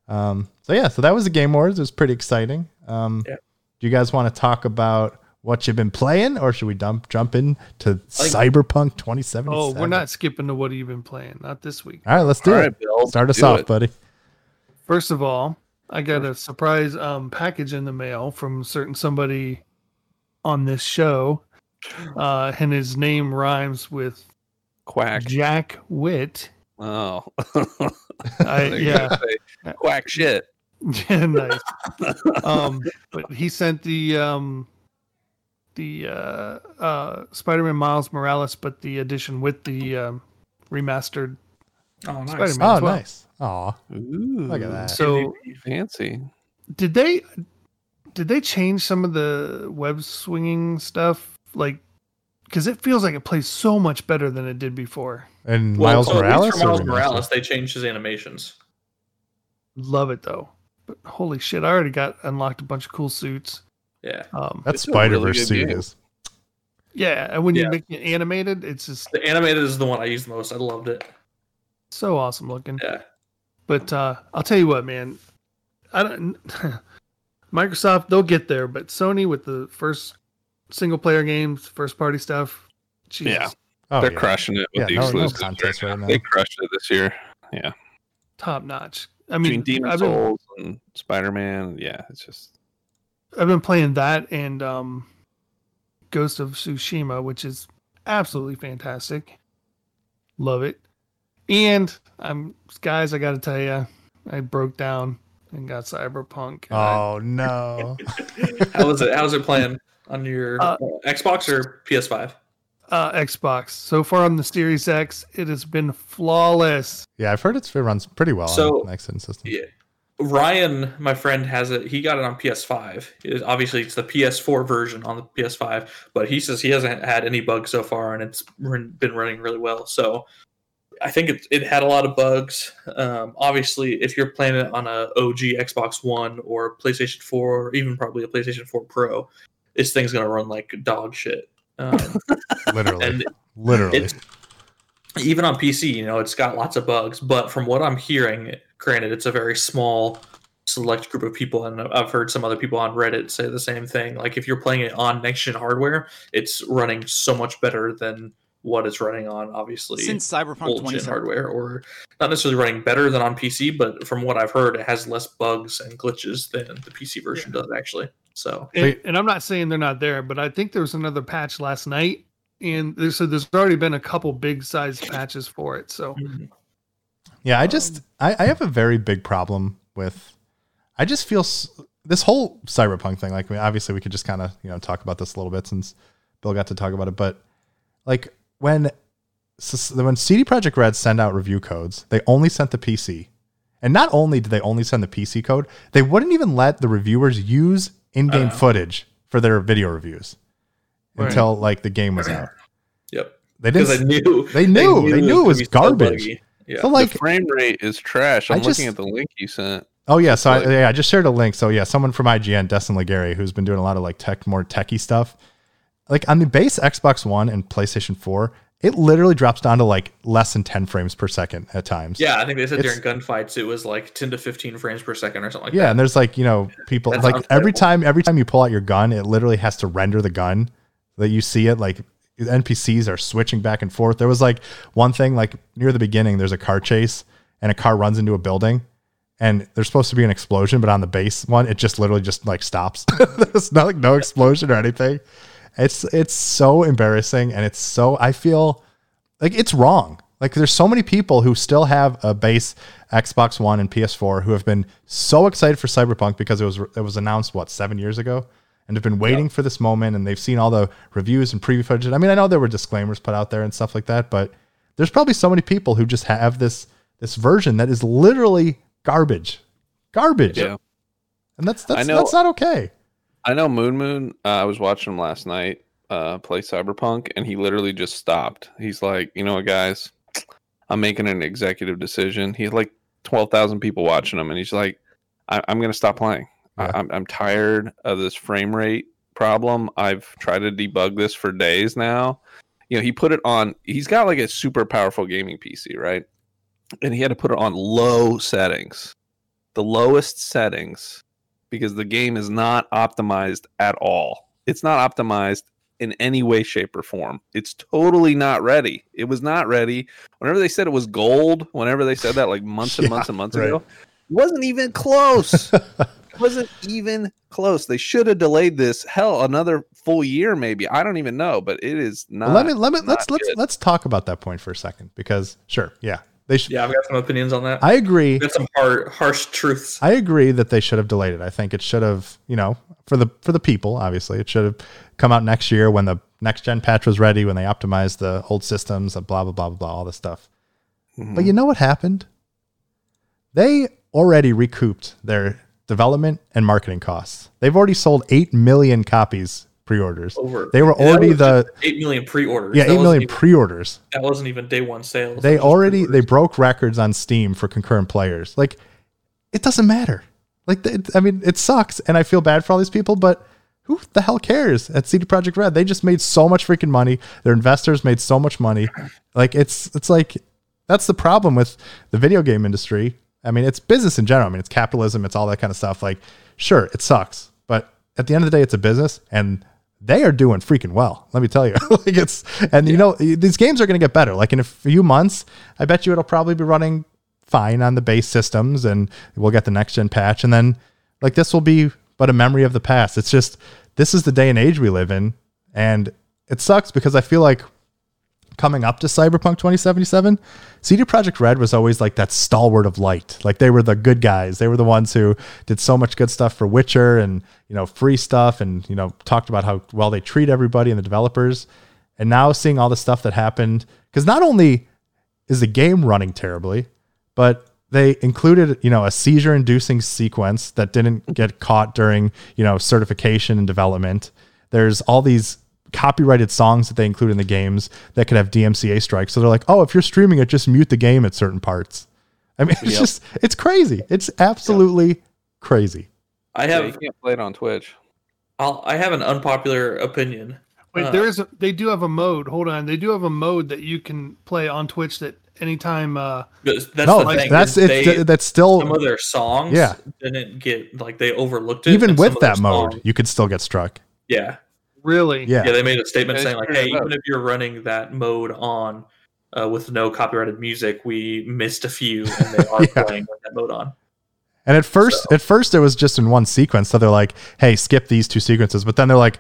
Um, so yeah, so that was the Game Awards. It was pretty exciting. Um, Yeah. Do you guys want to talk about what you've been playing, or should we dump jump in to think- Cyberpunk 2077? Oh, we're not skipping to what you've been playing. Not this week. All right, let's do All it. right, Bill. Start us do off, it. buddy. First of all, I got a surprise um, package in the mail from certain somebody on this show, uh, and his name rhymes with Quack. Jack Witt. Oh. I, yeah, Quack shit. yeah, nice. Um, but he sent the um, the uh, uh, Spider-Man Miles Morales, but the edition with the um, remastered. Oh, nice. Spider-Man. Oh, well. nice. Aw, Ooh, Look at that. So fancy. did they did they change some of the web swinging stuff like because it feels like it plays so much better than it did before and Well, Miles so Morales. For Miles Morales, they changed his animations. love it though but holy shit i already got unlocked a bunch of cool suits Yeah. um That It's Spider Verse good suit is. yeah and when you Yeah. make it animated it's just The animated is the one I use the most. I loved it. so awesome looking Yeah. but uh i'll tell you what man i don't microsoft they'll get there but sony with the first single player games first party stuff Jesus. Yeah. Oh, They're yeah. crushing it with Yeah, the no- no exclusives. contest right right now. now. They crushed it this year. Yeah. top notch i Between mean Demon I've been, Souls and Spider Man. Yeah, it's just I've been playing that and um, Ghost of Tsushima, which is absolutely fantastic. Love it. And I'm guys, I got to tell you, I broke down and got Cyberpunk. and I- Oh no. How was it? How's it playing on your Uh, Xbox or PS5? uh, Xbox. So far on the Series X, it has been flawless. yeah, I've heard it's, it runs pretty well So- on next gen system. Yeah. Ryan, my friend, has it. He got it on PS5. It- obviously, it's the PS4 version on the PS5, but he says he hasn't had any bugs so far, and it's run- been running really well. So, I think it, it had a lot of bugs. Um, obviously, if you're playing it on a OG Xbox One or PlayStation 4, or even probably a PlayStation 4 Pro, this thing's gonna run like dog shit. Um, Literally. and Literally. it's even on PC, you know, it's got lots of bugs. But from what I'm hearing, granted, it's a very small select group of people, and I've heard some other people on Reddit say the same thing. Like if you're playing it on next gen hardware, it's running so much better than what it's running on, obviously. Since Cyberpunk old gen 2077. hardware, or not necessarily running better than on PC, but from what I've heard, it has less bugs and glitches than the PC version does actually. So And, and I'm not saying they're not there, but I think there was another patch last night. And there's, so there's already been a couple big size patches for it. So mm-hmm. Yeah, I just I, I have a very big problem with. I just feel this whole cyberpunk thing. Like, I mean, obviously, we could just kind of you know talk about this a little bit since Bill got to talk about it. But like when when CD Projekt Red send out review codes, they only sent the PC, And not only did they only send the PC code, they wouldn't even let the reviewers use in-game Uh. footage for their video reviews Right. until like the game was out. Yep. They didn't. Because they knew they knew. They knew it was could so garbage. buggy. Yeah. so like the frame rate is trash. I I'm just- looking at the link you sent. Oh yeah, so Like- I, yeah, I just shared a link. So yeah, someone from IGN, Destin Legarie, who's been doing a lot of like tech, more techie stuff. Like on the base Xbox One and PlayStation Four, it literally drops down to like less than ten frames per second at times. yeah, I think they said It's- during gunfights it was like 10 to 15 frames per second or something like yeah, that. and there's like you know people That's like every time every time you pull out your gun, it literally has to render the gun that you see it like. NPCs are switching back and forth. There was like one thing like near the beginning, there's a car chase and a car runs into a building and there's supposed to be an explosion, but on the base one, it just literally just like stops. there's no, like, no explosion or anything. It's it's so embarrassing and it's so I feel like it's wrong. Like there's so many people who still have a base Xbox One and PS4 who have been so excited for Cyberpunk because it was it was announced what seven years ago and have been waiting for this moment and they've seen all the reviews and preview footage. I mean, I know there were disclaimers put out there and stuff like that, but there's probably so many people who just have this this version that is literally garbage, garbage, Yeah. and that's that's that's not okay. I know Moon Moon. Uh, I was watching him last night uh, play Cyberpunk, and he literally just stopped. He's like, you know what, guys, I'm making an executive decision. He's like twelve thousand people watching him, and he's like, I- I'm going to stop playing. Yeah. I- I'm I'm tired of this frame rate problem. I've tried to debug this for days now. You know, he put it on. He's got like a super powerful gaming PC, right? And he had to put it on low settings, the lowest settings because the game is not optimized at all. It's not optimized in any way, shape, or form. It's totally not ready. It was not ready. Whenever they said it was gold, whenever they said that like months and Yeah, months and months right. ago, it wasn't even close. it wasn't even close. They should have delayed this hell another full year, maybe. I don't even know, but it is not. Well, let me let me let's not let's let's talk about that point for a second because sure, yeah, they should. Yeah, I've got some opinions on that. I agree. Got some hard, harsh truths. I agree that they should have delayed it. I think it should have, you know, for the for the people, obviously, it should have come out next year when the next gen patch was ready, when they optimized the old systems, and blah blah blah blah blah, all this stuff. Mhm. But you know what happened? They already recouped their development and marketing costs. They've already sold eight million copies pre-orders. Over. They were already the 8 million pre-orders. yeah That eight million even- pre-orders. that wasn't even day one sales. They That was just already they broke records on Steam for concurrent players. Like it doesn't matter. Like I mean, it sucks, and I feel bad for all these people, but who the hell cares? At CD Projekt Red, they just made so much freaking money. Their investors made so much money. Like it's it's like that's the problem with the video game industry. I mean, it's business in general. I mean, it's capitalism. It's all that kind of stuff. Like, sure, it sucks, but at the end of the day, it's a business, and they are doing freaking well. Let me tell you. like it's and you know these games are going to get better. Like in a few months, I bet you it'll probably be running fine on the base systems, and we'll get the next gen patch, and then like this will be but a memory of the past. It's just this is the day and age we live in, and it sucks because I feel like coming up to Cyberpunk 2077, CD Projekt Red was always like that stalwart of light. Like they were the good guys. They were the ones who did so much good stuff for Witcher and, you know, free stuff and, you know, talked about how well they treat everybody and the developers. And now seeing all the stuff that happened cuz not only is the game running terribly, but they included, you know, a seizure inducing sequence that didn't mm. get caught during, you know, certification and development. There's all these copyrighted songs that they include in the games that could have DMCA strikes. So they're like, oh, if you're streaming it, just mute the game at certain parts. I mean, it's Yep. just, it's crazy. It's absolutely crazy. I Yeah, have you can't play it on Twitch. I'll, I have an unpopular opinion. Wait, Uh, there is a, they do have a mode. Hold on, they do have a mode that you can play on Twitch that anytime. Uh, That's that's no, the thing. that's is it's they- that's some still of their songs Yeah. didn't get like they overlooked it. even with that mode, songs- you could still get struck. yeah, really, Yeah. yeah, they made a statement They saying like, "Hey, even if you're running that mode on uh, with no copyrighted music, we missed a few, and they are Yeah. playing that mode on." And at first, at first it was just in one sequence. So they're like, "Hey, skip these two sequences." But then they're like,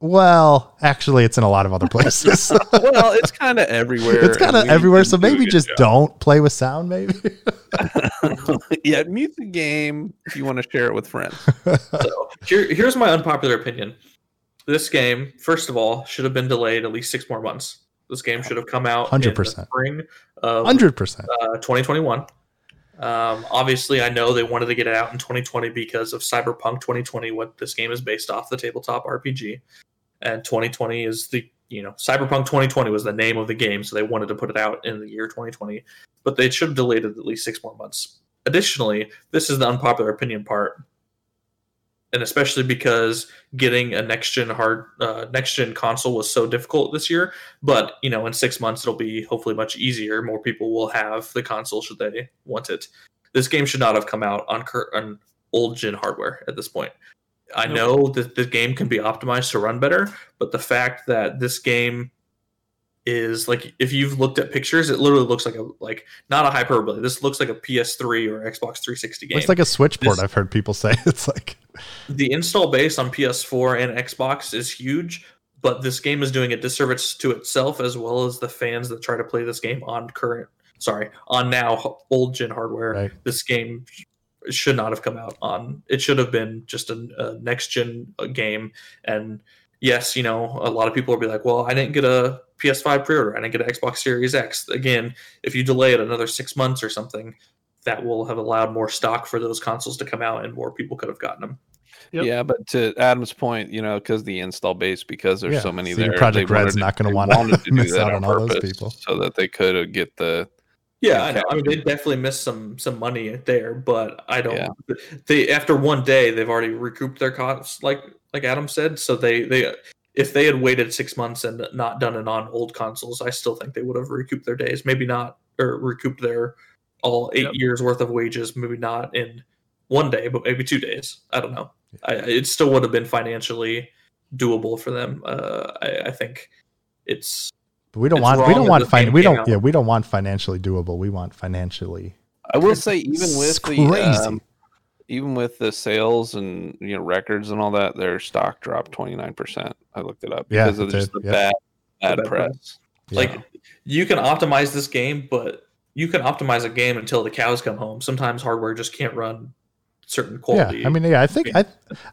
"Well, actually, it's in a lot of other places. well, it's kind of everywhere. it's kind of everywhere. So maybe just job. don't play with sound. Maybe." yeah, mute the game if you want to share it with friends. So here, here's my unpopular opinion. This game, first of all, should have been delayed at least six more months. This game should have come out in the 100%. spring of Hundred percent. uh, 2021. Um, obviously, I know they wanted to get it out in 2020 because of Cyberpunk 2020, what this game is based off the tabletop RPG, and 2020 is the you know Cyberpunk 2020 was the name of the game, so they wanted to put it out in the year 2020, but they should have delayed it at least six more months. Additionally, this is the unpopular opinion part and especially because getting a next gen hard uh, next gen console was so difficult this year. But you know, in six months it'll be hopefully much easier. More people will have the console should they want it. This game should not have come out on, cur- on old gen hardware at this point. I know that the game can be optimized to run better, but the fact that this game is like if you've looked at pictures, it literally looks like a like not a hyperbole. This looks like a PS3 or Xbox 360 game Looks like a Switch port. This- I've heard people say it's like the install base on PS4 and Xbox is huge, but this game is doing a disservice to itself as well as the fans that try to play this game on current, sorry, on now old gen hardware. Right. This game should not have come out on. It should have been just a, a next gen game. And yes, you know, a lot of people will be like, "Well, I didn't get a PS5 pre-order. and I get an Xbox Series X." Again, if you delay it another six months or something. That will have allowed more stock for those consoles to come out, and more people could have gotten them. Yep. Yeah, but to Adam's point, you know, because the install base, because there's Yeah, so many CD there, Projekt they Red's wanted- not gonna wanna wanted to do miss out on all those people. so that they could uh, get the Yeah, I know. I mean, they definitely missed some some money there, but I don't. Yeah. They after one day, they've already recouped their costs, like like Adam said. So they they if they had waited six months and not done it on old consoles, I still think they would have recouped their days. Maybe not or recouped their all eight Yep. years worth of wages. Maybe not in one day, but maybe two days. I don't know. I, it still would have been financially doable for them. Uh, I, I think it's but we don't It's want we don't want fin- we don't out. yeah we don't want financially doable. We want financially I will say even It's with crazy. the um, even with the sales and you know records and all that, their stock dropped twenty nine percent. I looked it up Yeah, because of just the yeah. bad bad bad press. Yeah. like you can optimize this game but you can optimize a game until the cows come home sometimes hardware just can't run certain quality Yeah, I mean, yeah, I think I,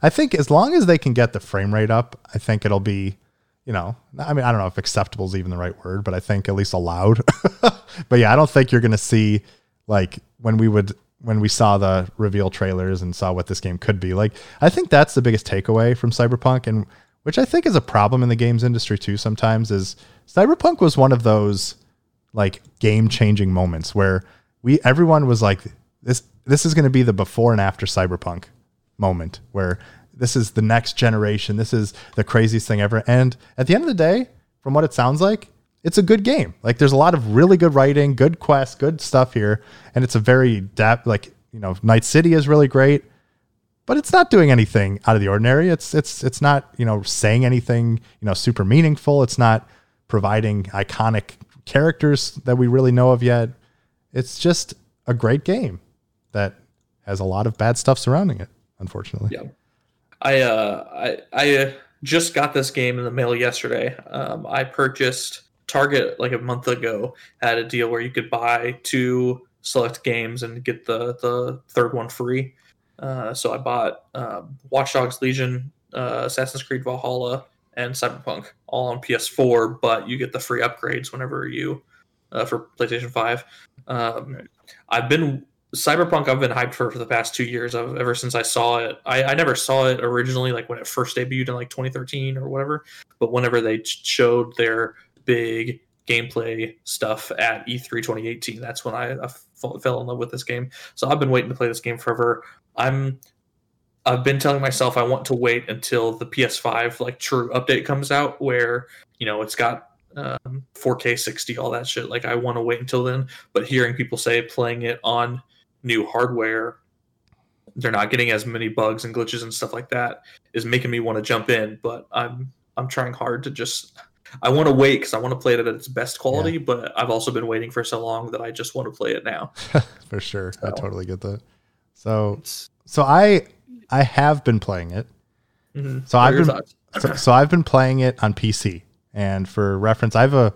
I think as long as they can get the frame rate up, I think it'll be, you know, I mean, I don't know if acceptable is even the right word, but I think at least allowed. but yeah, I don't think you're gonna see like when we would when we saw the reveal trailers and saw what this game could be. Like, I think that's the biggest takeaway from Cyberpunk, and which I think is a problem in the games industry too. Sometimes is Cyberpunk was one of those like game changing moments where we everyone was like this this is going to be the before and after cyberpunk moment where this is the next generation this is the craziest thing ever and at the end of the day from what it sounds like it's a good game. Like there's a lot of really good writing good quests good stuff here and it's a very dap like you know night city is really great but it's not doing anything out of the ordinary. It's it's it's not you know saying anything you know super meaningful. It's not providing iconic characters that we really know of yet. It's just a great game that has a lot of bad stuff surrounding it unfortunately. Yeah. i uh i i uh, just got this game in the mail yesterday. Um i purchased target like a month ago had a deal where you could buy two select games and get the the third one free. Uh so i bought um, watch dogs legion uh, assassin's creed valhalla and cyberpunk all on ps4 but you get the free upgrades whenever you uh, for playstation 5 um, i've been cyberpunk i've been hyped for for the past two years I've, ever since i saw it. I, I never saw it originally like when it first debuted in like 2013 or whatever but whenever they showed their big gameplay stuff at E e3 2018 that's when i, fell in love with this game. So i've been waiting to play this game forever. I'm i've been telling myself i want to wait until the ps5 like true update comes out where you know it's got um, 4k 60 all that shit. Like i want to wait until then. But hearing people say playing it on new hardware they're not getting as many bugs and glitches and stuff like that is making me want to jump in. But i'm i'm trying hard to just i want to wait because i want to play it at its best quality but i've also been waiting for so long that i just want to play it now. For sure. I totally get that. So so i i have been playing it. Mhm. So What I've been- so, so I've been playing it on PC, and for reference, I have a,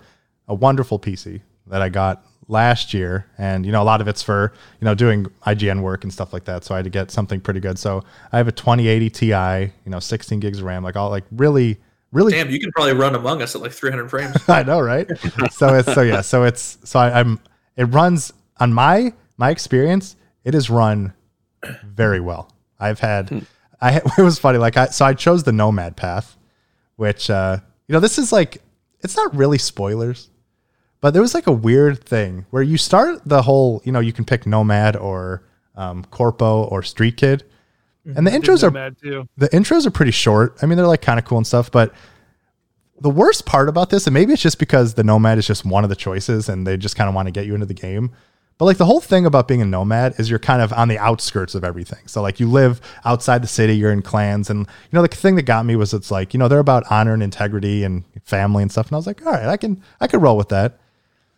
a wonderful PC that I got last year, and you know a lot of it's for you know doing IGN work and stuff like that. So I had to get something pretty good. So I have a 2080 Ti, you know, 16 gigs of RAM, like all like really, really. damn you can probably run among us at like 300 frames I know, right? so it's so yeah, so it's so I, I'm it runs on my my experience. it is run very well. I've had, Hmm. I it was funny. Like I, so I chose the Nomad path, which uh, you know this is like it's not really spoilers, but there was like a weird thing where you start the whole, you know, you can pick Nomad or um, Corpo or Street Kid, and the intros are the intros are pretty short. I mean, they're like kind of cool and stuff, but the worst part about this, and maybe it's just because the nomad is just one of the choices and they just kind of want to get you into the game. But like the whole thing about being a nomad is you're kind of on the outskirts of everything. So like you live outside the city, you're in clans, and you know the thing that got me was it's like you know they're about honor and integrity and family and stuff. And I was like, all right, I can I could roll with that.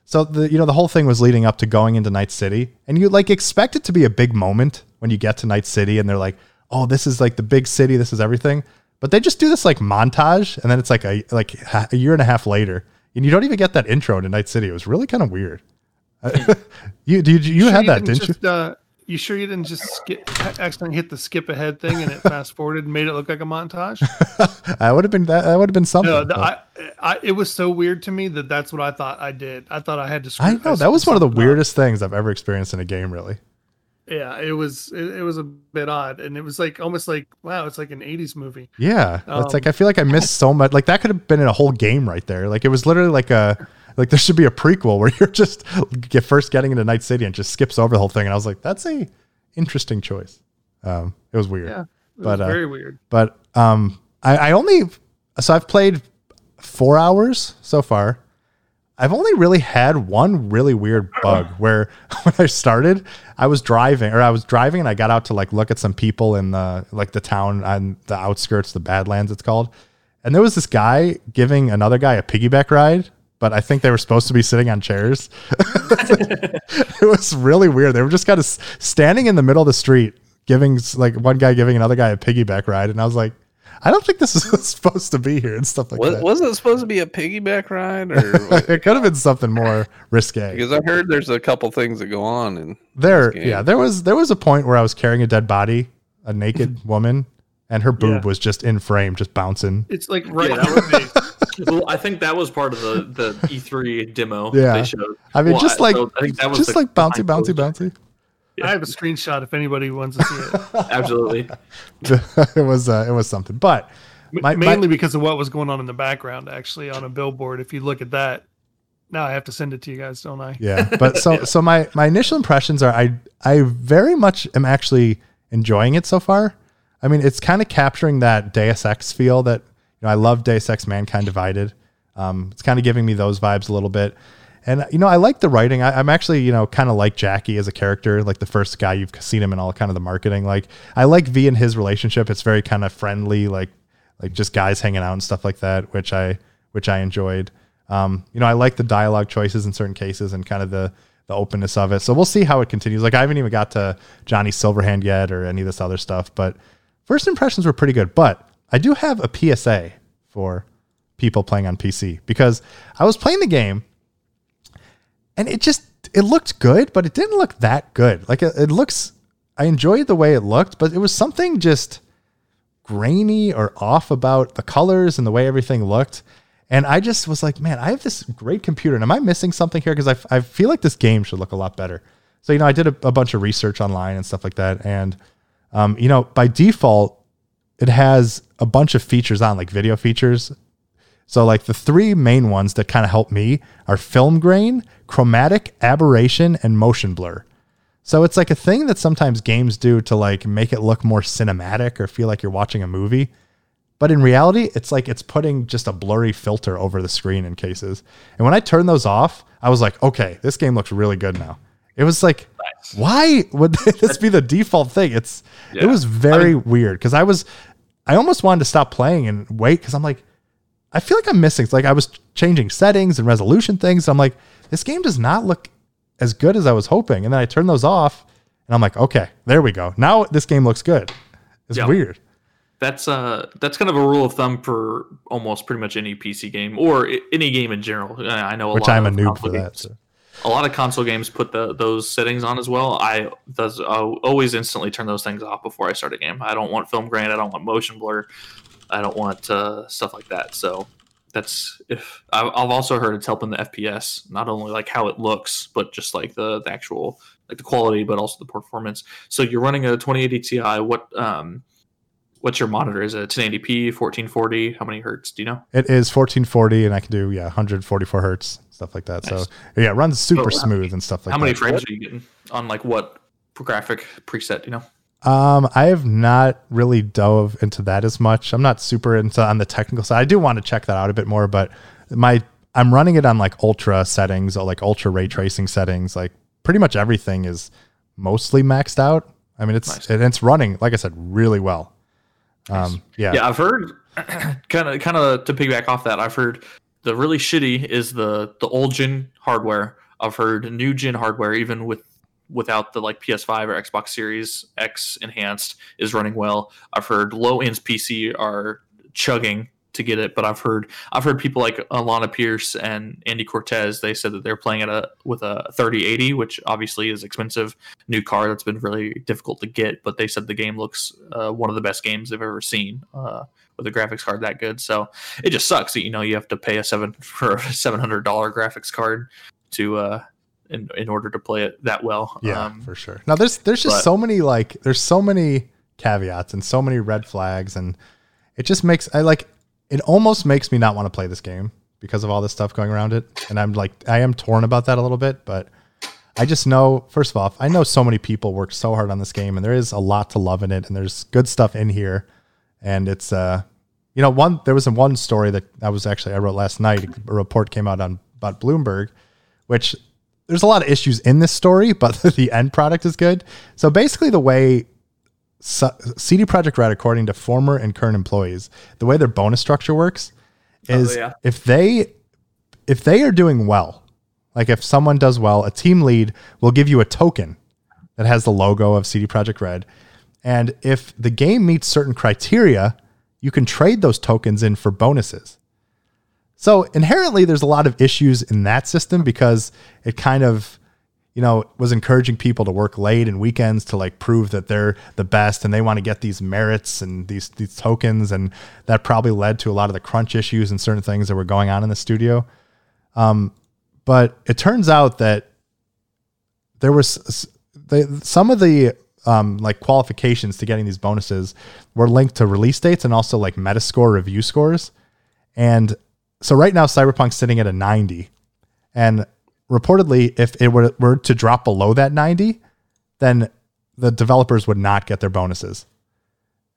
So the you know the whole thing was leading up to going into Night City, and you like expect it to be a big moment when you get to Night City, and they're like, "Oh, this is like the big city, this is everything." But they just do this like montage, and then it's like a like a year and a half later, and you don't even get that intro to Night City. It was really kind of weird. you did you, you Sure had that, didn't you? just, Uh, you sure you didn't just skip, accidentally hit the skip ahead thing and it fast forwarded and made it look like a montage? I would have been that. That would have been something. No, the, I, I, it was so weird to me that that's what I thought I did. I thought I had to. Screw, I know that was one of the up. weirdest things I've ever experienced in a game. Really, Yeah, it was. It, it was a bit odd, and it was like almost like wow, it's like an '80s movie. Yeah, it's like Um, I feel like I missed so much. Like that could have been in a whole game right there. Like it was literally like a like there should be a prequel where you're just get first getting into Night City and just skips over the whole thing. And I was like, that's a interesting choice. Um, it was weird, Yeah, it But, was uh, very weird. but um, I, I only so I've played four hours so far. I've only really had one really weird bug where when I started, I was driving or I was driving and I got out to like look at some people in the like the town on the outskirts, the Badlands it's called. And there was this guy giving another guy a piggyback ride, but I think they were supposed to be sitting on chairs. it was really weird. They were just kind of standing in the middle of the street, giving like one guy giving another guy a piggyback ride, and I was like, I don't think this is supposed to be here and stuff like Was, that. wasn't it supposed to be a piggyback ride, or it could have been something more risque. because I heard there's a couple things that go on and There, yeah, there was there was a point where I was carrying a dead body, a naked woman, and her boob Yeah. was just in frame, just bouncing. It's like right Yeah, in front of well, I think that was part of the the E3 demo Yeah. they showed. I mean, Well, just I- like so I think that was just the like bouncy, bouncy, bouncy, closed- bouncy. I have a screenshot if anybody wants to see it. Absolutely. it was uh, it was something, but M- My- my- Mainly because of what was going on in the background, actually, on a billboard. If you look at that, now I have to send it to you guys, don't I? yeah. But so so my my initial impressions are I I very much am actually enjoying it so far. I mean, it's kind of capturing that Deus Ex feel that you know I love Deus Ex Mankind Divided. Um, it's kind of giving me those vibes a little bit. And you know, I like the writing. I, I'm actually, you know, kind of like Jackie as a character, like the first guy you've seen him in all kind of the marketing. Like I like V and his relationship. It's very kind of friendly, like like just guys hanging out and stuff like that, which I which I enjoyed. Um, you know, I like the dialogue choices in certain cases and kind of the the openness of it. So we'll see how it continues. Like I haven't even got to Johnny Silverhand yet or any of this other stuff, but first impressions were pretty good. But I do have a PSA for people playing on PC because I was playing the game and it just it looked good, but it didn't look that good. Like it, it looks I enjoyed the way it looked, but it was something just grainy or off about the colors and the way everything looked. And I just was like, man, I have this great computer. And am I missing something here? Because I, I feel like this game should look a lot better. So, you know, I did a, a bunch of research online and stuff like that. And, um, you know, by default, it has a bunch of features on, like video features. So, like the three main ones that kind of help me are film grain, chromatic aberration, and motion blur. So it's like a thing that sometimes games do to like make it look more cinematic or feel like you're watching a movie. But in reality, it's like it's putting just a blurry filter over the screen in cases. And when I turned those off, I was like, okay, this game looks really good now. It was like, why would this be the default thing? It's it was very weird because I was I almost wanted to stop playing and wait because I'm like, I feel like I'm missing. It's like I was changing settings and resolution things. I'm like, this game does not look as good as I was hoping. And then I turn those off and I'm like, okay, there we go. Now this game looks good. It's Yeah. weird. That's uh that's kind of a rule of thumb for almost pretty much any PC game or any game in general. I know a Which lot I'm a noob for that. games- so. A lot of console games put the those settings on as well. I does I always instantly turn those things off before I start a game. I don't want film grain. I don't want motion blur. I don't want uh, stuff like that. So that's if I've I've also heard it's helping the FPS, not only like how it looks, but just like the, the actual like the quality, but also the performance. So you're running a 2080 Ti. What um, what's your monitor? Is it 1080p, 1440? How many hertz? Do you know? It is 1440, and I can do yeah 144 hertz stuff like that. Nice. So yeah, it runs super Oh, smooth and stuff like How that. How many frames are you getting on like what graphic preset? You know? Um, I have not really dove into that as much. I'm not super into on the technical side. I do want to check that out a bit more, but my I'm running it on like ultra settings or like ultra ray tracing settings. Like pretty much everything is mostly maxed out. I mean, it's Nice. and it's running like I said really well. Um, yeah, Yeah, I've heard kind of kind of to piggyback off that. I've heard the really shitty is the the old gen hardware. I've heard new gen hardware, even with without the like PS5 or Xbox Series X enhanced, is running well. I've heard low ends PC are chugging to get it, but I've heard I've heard people like Alana Pierce and Andy Cortez. They said that they're playing at a with a 3080, which obviously is expensive new car that's been really difficult to get. But they said the game looks uh, one of the best games they've ever seen uh, with a graphics card that good. So it just sucks that you know you have to pay a seven for a seven hundred dollar graphics card to uh, in in order to play it that well. yeah, Um, for sure. Now there's there's just but- so many like there's so many caveats and so many red flags, and it just makes I like it almost makes me not want to play this game because of all this stuff going around it. And I'm like I am torn about that a little bit, but I just know first of all, I know so many people worked so hard on this game, and there is a lot to love in it, and there's good stuff in here, and it's uh you know one there was a one story that I was actually I wrote last night. A report came out on about Bloomberg, which there's a lot of issues in this story, but the end product is good. So basically, the way CD Projekt Red, according to former and current employees, the way their bonus structure works oh, is Oh, yeah. if they if they are doing well, like if someone does well, a team lead will give you a token that has the logo of CD Projekt Red, and if the game meets certain criteria, you can trade those tokens in for bonuses. So inherently, there's a lot of issues in that system because it kind of, you know, was encouraging people to work late and weekends to like prove that they're the best and they want to get these merits and these these tokens, and that probably led to a lot of the crunch issues and certain things that were going on in the studio. Um, but it turns out that there was they, some of the um, like qualifications to getting these bonuses were linked to release dates and also like Metascore review scores. And so right now, Cyberpunk's sitting at a 90. And reportedly, if it were, were to drop below that 90, then the developers would not get their bonuses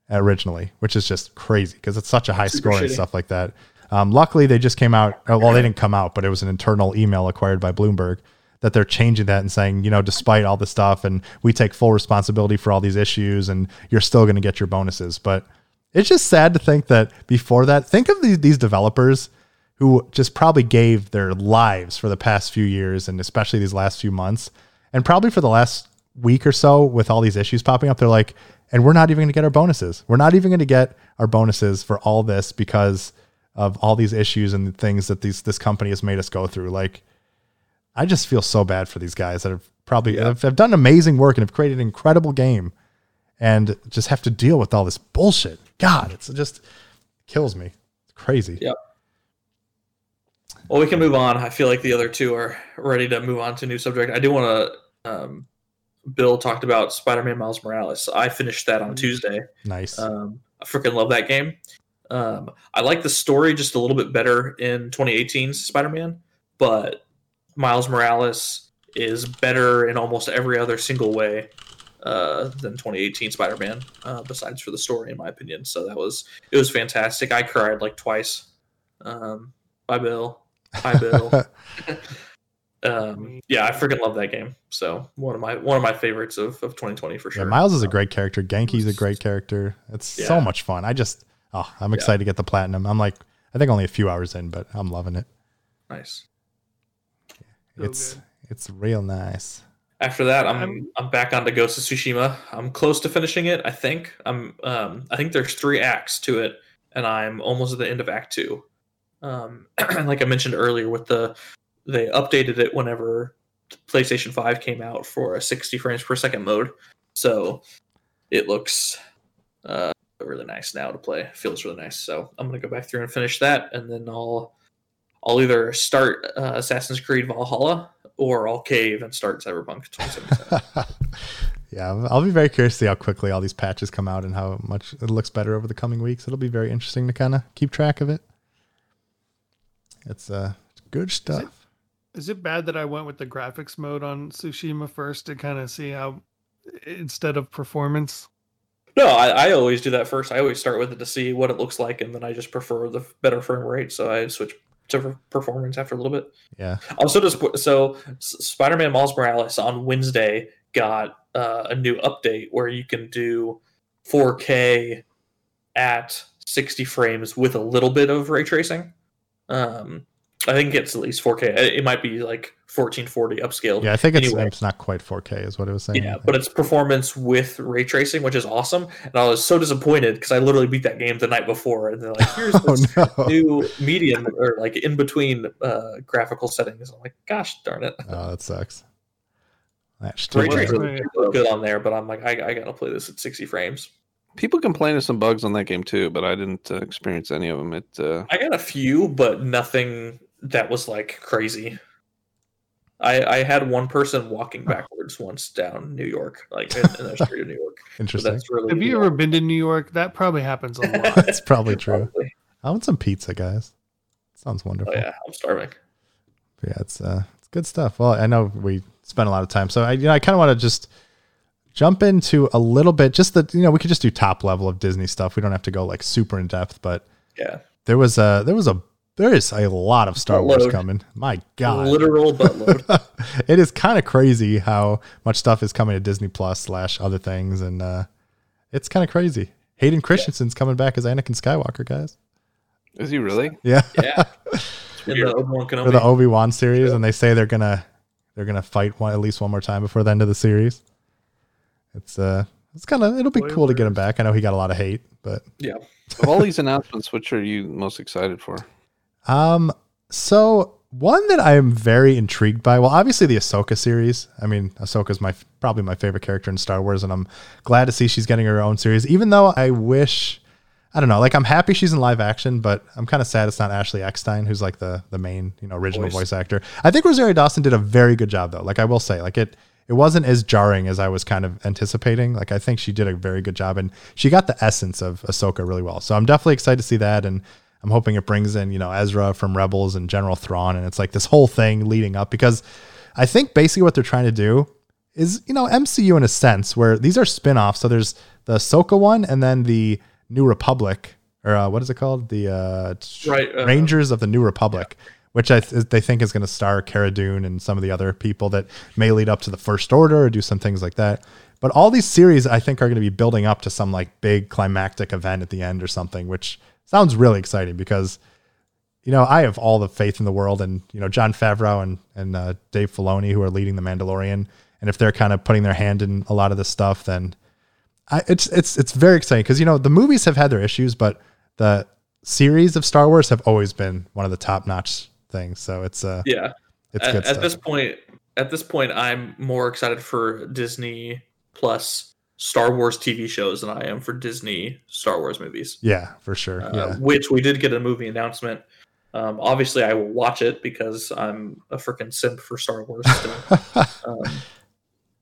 originally, which is just crazy because it's such a high Super score and stuff like that. Um, luckily, they just came out. uh, Well, they didn't come out, but it was an internal email acquired by Bloomberg that they're changing that and saying, you know, despite all the stuff, and we take full responsibility for all these issues, and you're still going to get your bonuses. But it's just sad to think that before that, think of these, these developers who just probably gave their lives for the past few years, and especially these last few months, and probably for the last week or so with all these issues popping up, they're like, and we're not even going to get our bonuses. We're not even going to get our bonuses for all this because of all these issues and the things that these this company has made us go through. Like, I just feel so bad for these guys that have probably have, have done amazing work and have created an incredible game, and just have to deal with all this bullshit. God, it's just kills me. It's crazy. Yeah. Well, we can move on. I feel like the other two are ready to move on to a new subject. I do want to. Um, Bill talked about Spider-Man Miles Morales. I finished that on Tuesday. Nice. Um, I freaking love that game. Um, I like the story just a little bit better in 2018's Spider-Man, but Miles Morales is better in almost every other single way uh, than 2018 Spider-Man, uh, besides for the story, in my opinion. So that was it was fantastic. I cried like twice. Um, bye, Bill. Hi, Bill. um, yeah, I freaking love that game. So one of my one of my favorites of, of 2020 for sure. Yeah, Miles is a great character. Ganke's a great character. It's so much fun. I just, oh, I'm excited to get the platinum. I'm like, I think only a few hours in, but I'm loving it. nice. So it's good. it's real nice. After that, I'm I'm- I'm back onto Ghost of Tsushima. I'm close to finishing it. I think I'm. Um, I think there's three acts to it, and I'm almost at the end of Act Two. Um, like I mentioned earlier, with the they updated it whenever PlayStation Five came out for a 60 frames per second mode, so it looks uh, really nice now to play. Feels really nice. So I'm gonna go back through and finish that, and then I'll I'll either start uh, Assassin's Creed Valhalla or I'll cave and start Cyberpunk 2077. yeah, I'll- I'll be very curious to see how quickly all these patches come out and how much it looks better over the coming weeks. It'll be very interesting to kind of keep track of it. It's uh good stuff. Is it bad that I went with the graphics mode on Tsushima first to kind of see how instead of performance? no, I, I always do that first. I always start with it to see what it looks like, and then I just prefer the better frame rate, so I switch to performance after a little bit. Yeah. Also, just so S- Spider-Man Miles Morales on Wednesday got uh, a new update where you can do 4K at 60 frames with a little bit of ray tracing. Um, I think it's at least 4K. It might be like 1440 upscaled. Yeah, I think it's Anyway. it's not quite 4K is what it was saying. Yeah, but it's performance with ray tracing, which is awesome. And I was so disappointed because I literally beat that game the night before, and they're like, "Here's oh this no. new medium or like in between uh, graphical settings." I'm like, "Gosh darn it!" Oh, that sucks. That's Ray tracing Right. good on there, but I'm like, I, I gotta play this at 60 frames. People complain of some bugs on that game too, but I didn't uh, experience any of them. It uh, I got a few, but nothing that was like crazy. I I had one person walking backwards once down New York, like in, in the street of New York. So Interesting. that's really Have you ever been to New York? That probably happens a lot. That's probably true. Probably. I want some pizza, guys. Sounds wonderful. Oh yeah, I'm starving. But yeah, it's uh, it's good stuff. Well, I know we spent a lot of time, so I you know I kind of want to just jump into a little bit. Just that you know we could just do top level of Disney stuff. We don't have to go like super in depth, but Yeah, there was a there was a there is a lot of Star Wars coming. My God, literal buttload. it is kind of crazy how much stuff is coming to Disney Plus slash other things, and uh, it's kind of crazy. Hayden Christensen's coming back as Anakin Skywalker, guys. is he really? Yeah, yeah, in the Obi-Wan for the Obi Wan series, and they say they're gonna they're gonna fight one at least one more time before the end of the series. It's uh, it's kind of it'll be cool to get him back. I know he got a lot of hate, but Yeah, Of all these announcements, which are you most excited for? um, so one that I am very intrigued by. Well, obviously the Ahsoka series. I mean, Ahsoka's my probably my favorite character in Star Wars, and I'm glad to see she's getting her own series. Even though I wish. I don't know. Like I'm happy she's in live action, but I'm kind of sad it's not Ashley Eckstein who's like the the main, you know, original Voice. voice actor. I think Rosario Dawson did a very good job though. Like I will say, like it it wasn't as jarring as I was kind of anticipating. Like I think she did a very good job and she got the essence of Ahsoka really well. So I'm definitely excited to see that and I'm hoping it brings in, you know, Ezra from Rebels and General Thrawn and it's like this whole thing leading up because I think basically what they're trying to do is, you know, MCU in a sense where these are spin-offs. So there's the Ahsoka one and then the New Republic or uh, what is it called? The uh, Right, uh, Rangers of the New Republic, which I th- they think is going to star Cara Dune and some of the other people that may lead up to the First Order or do some things like that. But all these series, I think, are going to be building up to some like big climactic event at the end or something, which sounds really exciting because you know, I have all the faith in the world, and you know, Jon Favreau and and uh, Dave Filoni, who are leading the Mandalorian, and if they're kind of putting their hand in a lot of this stuff, then I, it's it's it's very exciting because you know the movies have had their issues, but the series of Star Wars have always been one of the top notch things. So it's uh, yeah. it's at, good at stuff. this point at this point i'm more excited for disney plus star wars tv shows than i am for disney star wars movies yeah, for sure. uh, yeah, which we did get a movie announcement um, obviously i will watch it because i'm a freaking simp for star wars um,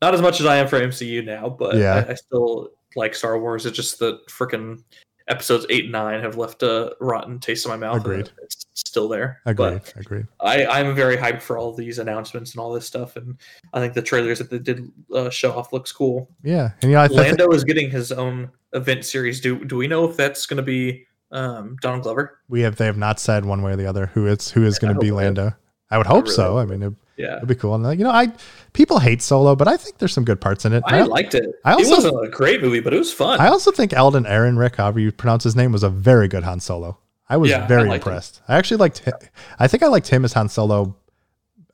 not as much as i am for mcu now but Yeah. I, I still like star wars it's just that freaking episodes 8 and 9 have left a rotten taste in my mouth Agreed. Still there agreed, But agreed. I, I'm very hyped for all these announcements and all this stuff, and I think the trailers that they did uh, show off looks cool. Yeah, and you know, I think Lando is getting his own event series. Do do we know if that's going to be um, Donald Glover? we have they have not said one way or the other who it's who is Yeah, going to be Lando. I would hope really so. hope I mean, it, Yeah, it'd be cool. And like, you know, I people hate Solo, but I think there's some good parts in it. I I, liked it. I it wasn't a great movie, but it was fun. I also think Alden Ehrenreich, however you pronounce his name, was a very good Han Solo. I was Yeah, I very him. impressed. I actually liked. Him. I think I liked him as Han Solo.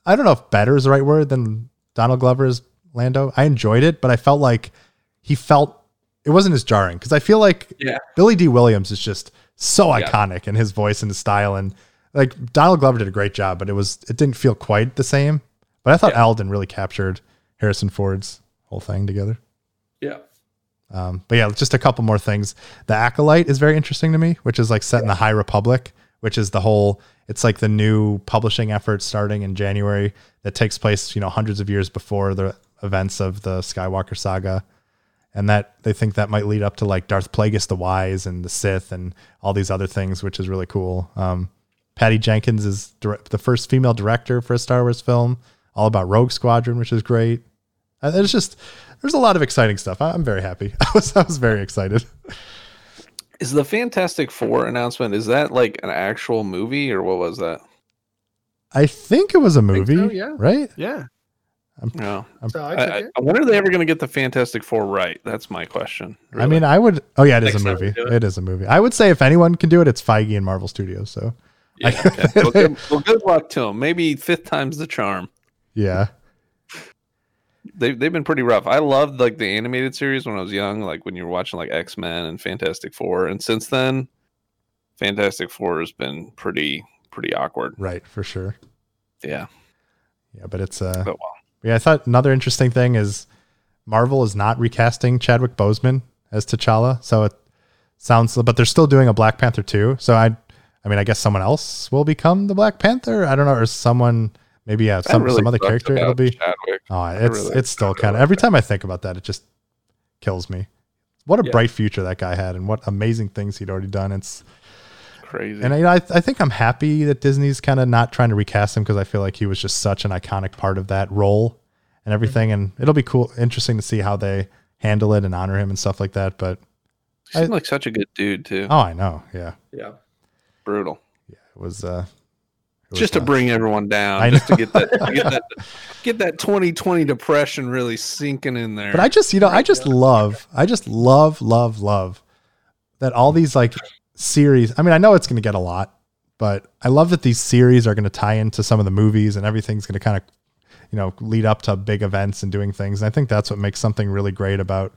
I don't know if better is the right word than Donald Glover's Lando. I enjoyed it, but I felt like he felt it wasn't as jarring because I feel like Yeah. Billy Dee Williams is just so Yeah. iconic in his voice and his style, and like Donald Glover did a great job, but it was it didn't feel quite the same. But I thought. Alden really captured Harrison Ford's whole thing together. yeah, Um, but yeah, just a couple more things. The Acolyte is very interesting to me, which is like set in the High Republic, which is the whole. It's like the new publishing effort starting in January. that takes place, you know, hundreds of years before the events of the Skywalker saga. And that they think that might lead up to like Darth Plagueis the Wise and the Sith and all these other things, which is really cool. Um, Patty Jenkins is dir- the first female director for a Star Wars film, all about Rogue Squadron, which is great. It's just there's a lot of exciting stuff. I- I'm very happy. I was I was very excited. Is the Fantastic Four announcement is that like an actual movie or what was that? I think it was a movie, so, yeah. right? Yeah. No. So I I, I, it. when are they ever going to get the Fantastic Four right? That's my question. I mean, I would. Oh yeah, it is Next a movie. it. It is a movie. I would say if anyone can do it, it's Feige and Marvel Studios. So Yeah. Okay. well, good, well, good luck to them. Maybe fifth time's the charm. yeah, They they've been pretty rough. I loved like the animated series when I was young, like when you were watching like X Men and Fantastic Four, and since then, Fantastic Four has been pretty pretty awkward. right for sure. Yeah, Yeah, but it's uh, but well, yeah. I thought another interesting thing is Marvel is not recasting Chadwick Boseman as T'Challa, so it sounds. But they're still doing a Black Panther too. So I, I mean, I guess someone else will become the Black Panther. I don't know, or someone maybe yeah, some really some other character. It'll be. Chadwick. Oh, it's really- it's still kind of every time I think about that, it just kills me. What a Yeah. bright future that guy had, and what amazing things he'd already done. It's Crazy. and I, I I think I'm happy that Disney's kind of not trying to recast him because I feel like he was just such an iconic part of that role and everything. And it'll be cool, interesting to see how they handle it and honor him and stuff like that. But He seemed like such a good dude too. oh, I know, yeah, Yeah. Brutal. Yeah, it was uh, it was, Just to uh, bring everyone down, I just to get that, to get that, get that 2020 depression really sinking in there. But I just, you know, I just love, I just love, love, love that all these like series. I mean, I know it's going to get a lot, but I love that these series are going to tie into some of the movies and everything's going to kind of, you know, lead up to big events and doing things. And I think that's what makes something really great about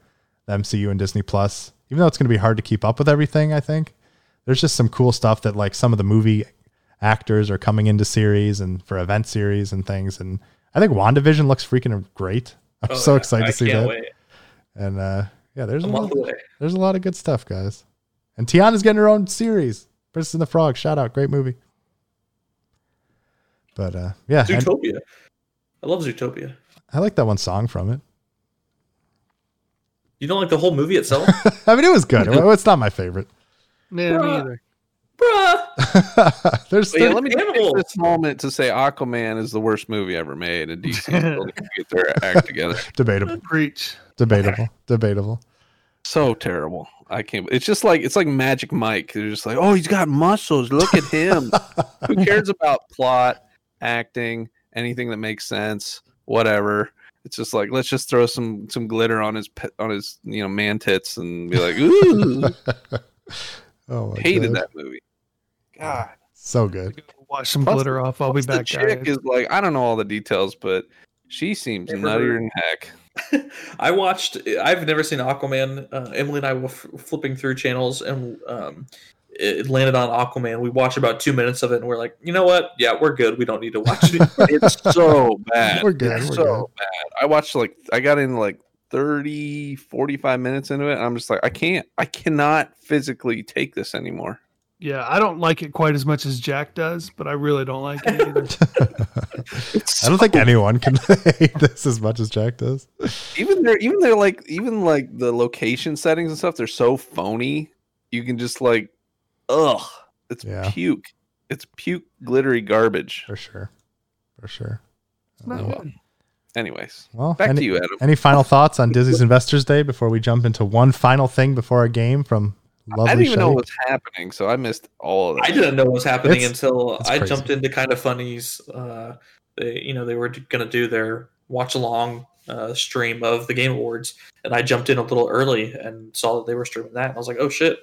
the MCU and Disney Plus. Even though it's going to be hard to keep up with everything, I think there's just some cool stuff that like some of the movie actors are coming into series and for event series and things. And I think WandaVision looks freaking great. I'm Oh, so yeah. excited I to see can't that. Wait. And uh, yeah, there's A a lot, away. there's a lot of good stuff, guys. And Tiana's getting her own series. Princess and the Frog, shout out, great movie. But uh, yeah, and Zootopia. I love Zootopia. I like that one song from it. You don't like the whole movie itself, I mean, it was good. It's not my favorite. Yeah, me either. Bruh? there's But yeah, there- let me take this moment to say Aquaman is the worst movie ever made, and DC still need to get their act together. debatable, Preach. debatable, debatable. So terrible. I can't. It's just like it's like Magic Mike. They're just like, oh, he's got muscles. Look at him. Who cares about plot, acting, anything that makes sense? Whatever. It's just like let's just throw some some glitter on his on his you know man tits and be like, ooh, Oh, my hated God. that movie. God. So good. Wash some Plus- glitter off. I'll be Plus the back, chick guys. is like, I don't know all the details, but she seems Never nuttier than heck. I watched. I've never seen Aquaman. Uh, Emily and I were f- flipping through channels, and um, it landed on Aquaman. We watched about two minutes of it, and we're like, you know what? Yeah, we're good. We don't need to watch it. It's so bad. We're good, It's we're so bad. I watched like I got in like 30, 45 minutes into it. And I'm just like, I can't. I cannot physically take this anymore. Yeah, I don't like it quite as much as Jack does, but I really don't like it either. I don't think anyone can hate this as much as Jack does. even they're even they're like even like the location settings and stuff. They're so phony. You can just like, ugh, it's Yeah. puke. It's puke glittery garbage. For sure. For sure. It's not well. good. Anyways, Well, back any, to you, Adam. any final thoughts on Disney's Investors Day before we jump into one final thing before our game from lovely I didn't even know Shay? what was happening, so I missed all of that. I didn't know what was happening It's- until it's I crazy. jumped into Kinda Funny's. Uh, they, you know, they were going to do their watch along uh, stream of the Game Awards, and I jumped in a little early and saw that they were streaming that. And I was like, oh shit!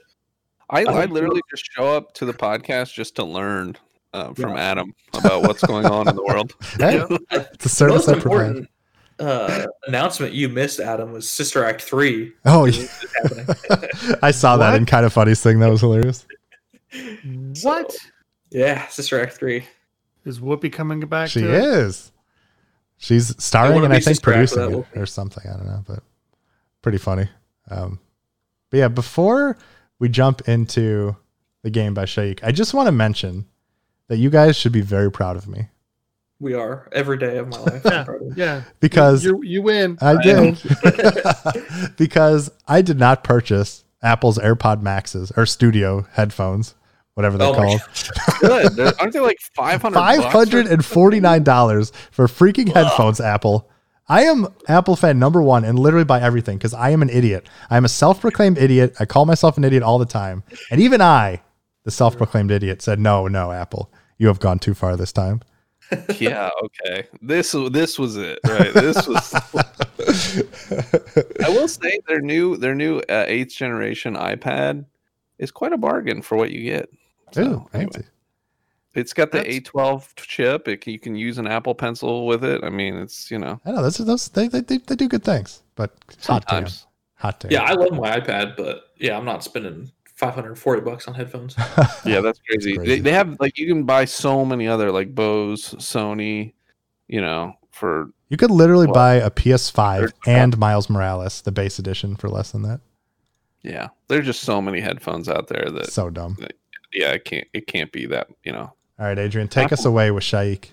I, I I literally just show up to the podcast just to learn uh, from Yeah. Adam about what's going on in the world. Hey, it's a service Most I provide. important uh, announcement you missed, Adam, was Sister Act three. Oh, yeah. I saw that What? in Kinda Funny thing. That was hilarious. What So, yeah, Sister Act three. is Whoopi coming back? She to it? is. She's starring wanna and I think producing it or something. I don't know, but pretty funny. Um, but yeah, before we jump into the game by Shaik, I just want to mention that you guys should be very proud of me We are every day of my life. Yeah. I'm proud of. Yeah, because you you win. I I did. because I did not purchase Apple's AirPod Maxes or Studio headphones, whatever they're Oh my called. Good. They're- Aren't they like five hundred? Five hundred and forty nine dollars for freaking headphones, Apple. I am Apple fan number one and literally buy everything because I am an idiot. I am a self proclaimed idiot. I call myself an idiot all the time. And even I, the self proclaimed idiot, said, No, no, Apple. You have gone too far this time. Yeah. Okay. This this was it. Right. This was. I will say their new their new uh, eighth generation iPad is quite a bargain for what you get. So, Ooh, anyway. It's got the That's- A12 chip. It, you can use an Apple Pencil with it. I mean, it's you know I know those, those they, they, they, they do good things, but hot damn. sometimes. Hot damn. Yeah, I love my iPad, but yeah, I'm not spending 540 bucks on headphones. Yeah, that's crazy. crazy. They, they have like you can buy so many other like Bose, Sony, you know, for You could literally Well, buy a PS5 and Miles Morales, the base edition, for less than that. yeah. There's just so many headphones out there that So dumb. yeah, it can't it can't be that you know. All right, Adrian, take us away with Shaik.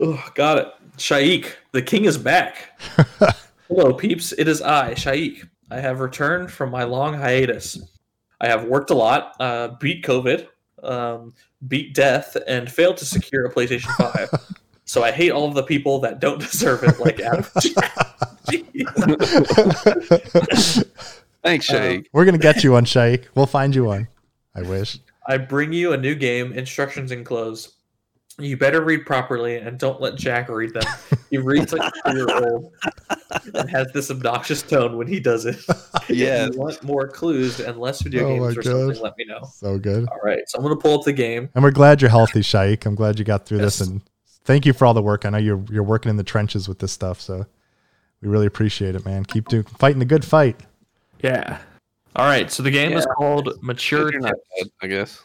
Oh, got it. Shaik, the king is back. Hello, peeps. It is I, Shaik. I have returned from my long hiatus. I have worked a lot, uh, beat COVID, um, beat death, and failed to secure a PlayStation 5. so I hate all of the people that don't deserve it, like Adam. Thanks, Uh, Shaik. We're gonna get you one, Shaik. We'll find you one. I wish. I bring you a new game, instructions enclosed. You better read properly and don't let Jack read them. He reads like a year old and has this obnoxious tone when he does it. Yeah. If you want more clues and less video Oh games or something, let me know. So good. All right, so I'm gonna pull up the game. And we're glad you're healthy, Shaik. I'm glad you got through this and thank you for all the work. I know you're you're working in the trenches with this stuff, so we really appreciate it, man. Keep doing fighting the good fight. Yeah. All right, so the game is called Mature not Tips. I guess.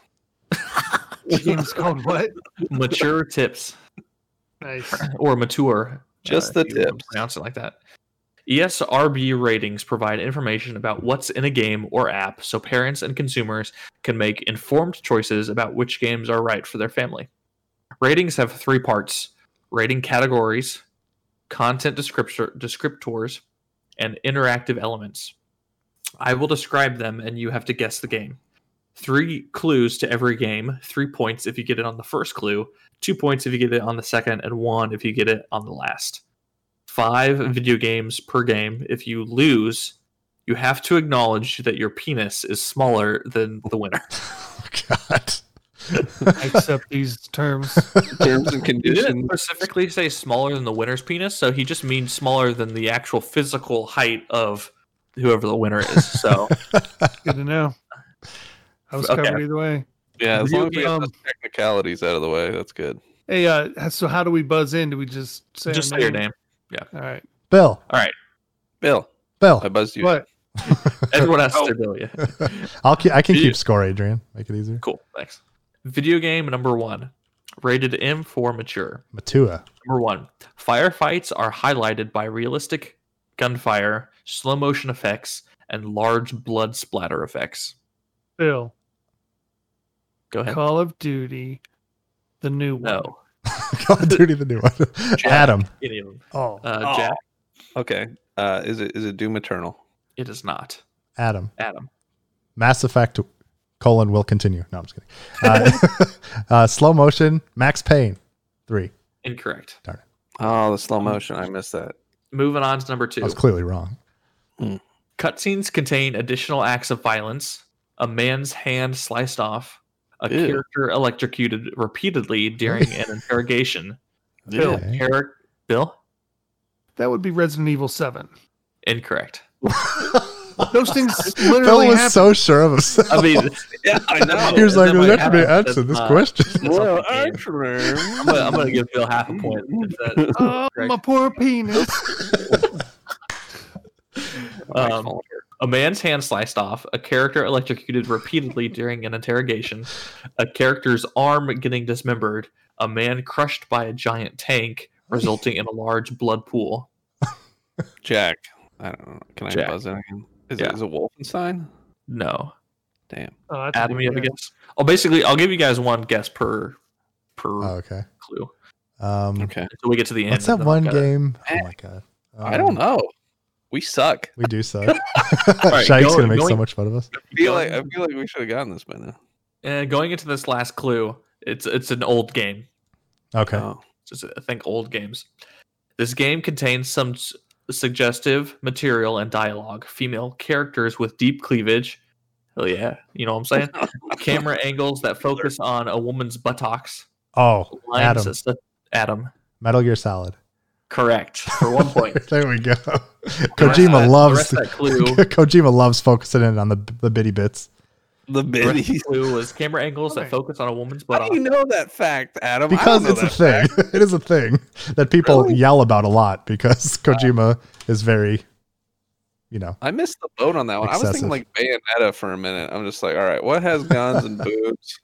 The game's called what? Mature Tips Nice. or Mature. Just uh, the if you wanna tips. Pronounce it like that. ESRB ratings provide information about what's in a game or app so parents and consumers can make informed choices about which games are right for their family. Ratings have three parts rating categories, content descriptor, descriptors, and interactive elements. I will describe them and you have to guess the game. Three clues to every game, three points if you get it on the first clue, two points if you get it on the second, and one if you get it on the last. Five video games per game. If you lose, you have to acknowledge that your penis is smaller than the winner. Oh, God. I accept these terms. Terms and He didn't conditions. specifically say smaller than the winner's penis, so he just means smaller than the actual physical height of whoever the winner is. So Good to know. I was Okay. covered either way. Yeah, as long as we get Um, those technicalities out of the way, that's good. Hey, uh, so how do we buzz in? Do we just say just our say your name. Yeah. All right. Bill. All right, Bill, Bill. I buzzed you. What? Everyone has to Oh. say Bill, yeah. I'll keep, I can Video- keep score, Adrian. Make it easier. Cool. Thanks. Video game number one. Rated M for mature. Matua. Number one, firefights are highlighted by realistic gunfire, slow motion effects, and large blood splatter effects. Bill. Go ahead. Call of Duty, the new one. No, Call of Duty, the new one. Adam. any of them. Oh. Uh, Jack, Okay. Uh, is it is it Doom Eternal? it is not. Adam. Adam, Mass Effect colon will continue. No, I'm just kidding. Uh, uh, slow motion. Max Payne. Three. incorrect. Darn it. Oh, the slow motion. I missed that. Moving on to number two. I was clearly wrong. Cutscenes contain additional acts of violence, a man's hand sliced off, a Ew. character electrocuted repeatedly during an interrogation. Bill. Okay. Eric, Bill, That would be Resident Evil 7. incorrect. Those things literally Bill was happen. so sure of himself. I mean, Yeah, I know. he was like, That might let me answer this not- question. Well, not the game. actually, I'm gonna, I'm gonna give Bill half a point. That, Oh, Correct. my poor penis. um, a man's hand sliced off, a character electrocuted repeatedly during an interrogation, a character's arm getting dismembered, a man crushed by a giant tank, resulting in a large blood pool. Jack. I don't know. Can I Jack. buzz in again? Is Yeah. it is it Wolfenstein? No, Damn. Oh, that's Adam, you have a guess. guess? Oh, basically, I'll give you guys one guess per per Oh, okay. clue. Um, Okay. Until we get to the end. what's that one I've it. game? Oh Eh, my god. I don't Um, know. We suck. We do suck. right, Shaik's go- gonna make so much fun of us. I feel like I feel like we should have gotten this by now. And going into this last clue, it's it's an old game. Okay. Oh. Just uh, think old games. This game contains some s- suggestive material and dialogue. Female characters with deep cleavage. Oh yeah, you know what I'm saying. Camera angles that focus on a woman's buttocks. Oh, Lines Adam. that Adam. Metal Gear Solid. Correct for one point. there we go. The rest of Kojima that- the loves rest clue. Kojima loves focusing in on the the bitty bits. The The rest of biddies. the clue was camera angles that focus on a woman's butt. How do you know that fact, Adam? Because it's a thing. fact. it is a thing that people Really? yell about a lot because uh, Kojima is very, you know, I missed the boat on that one. I was thinking like Bayonetta for a minute. I'm just like, all right, what has guns and boobs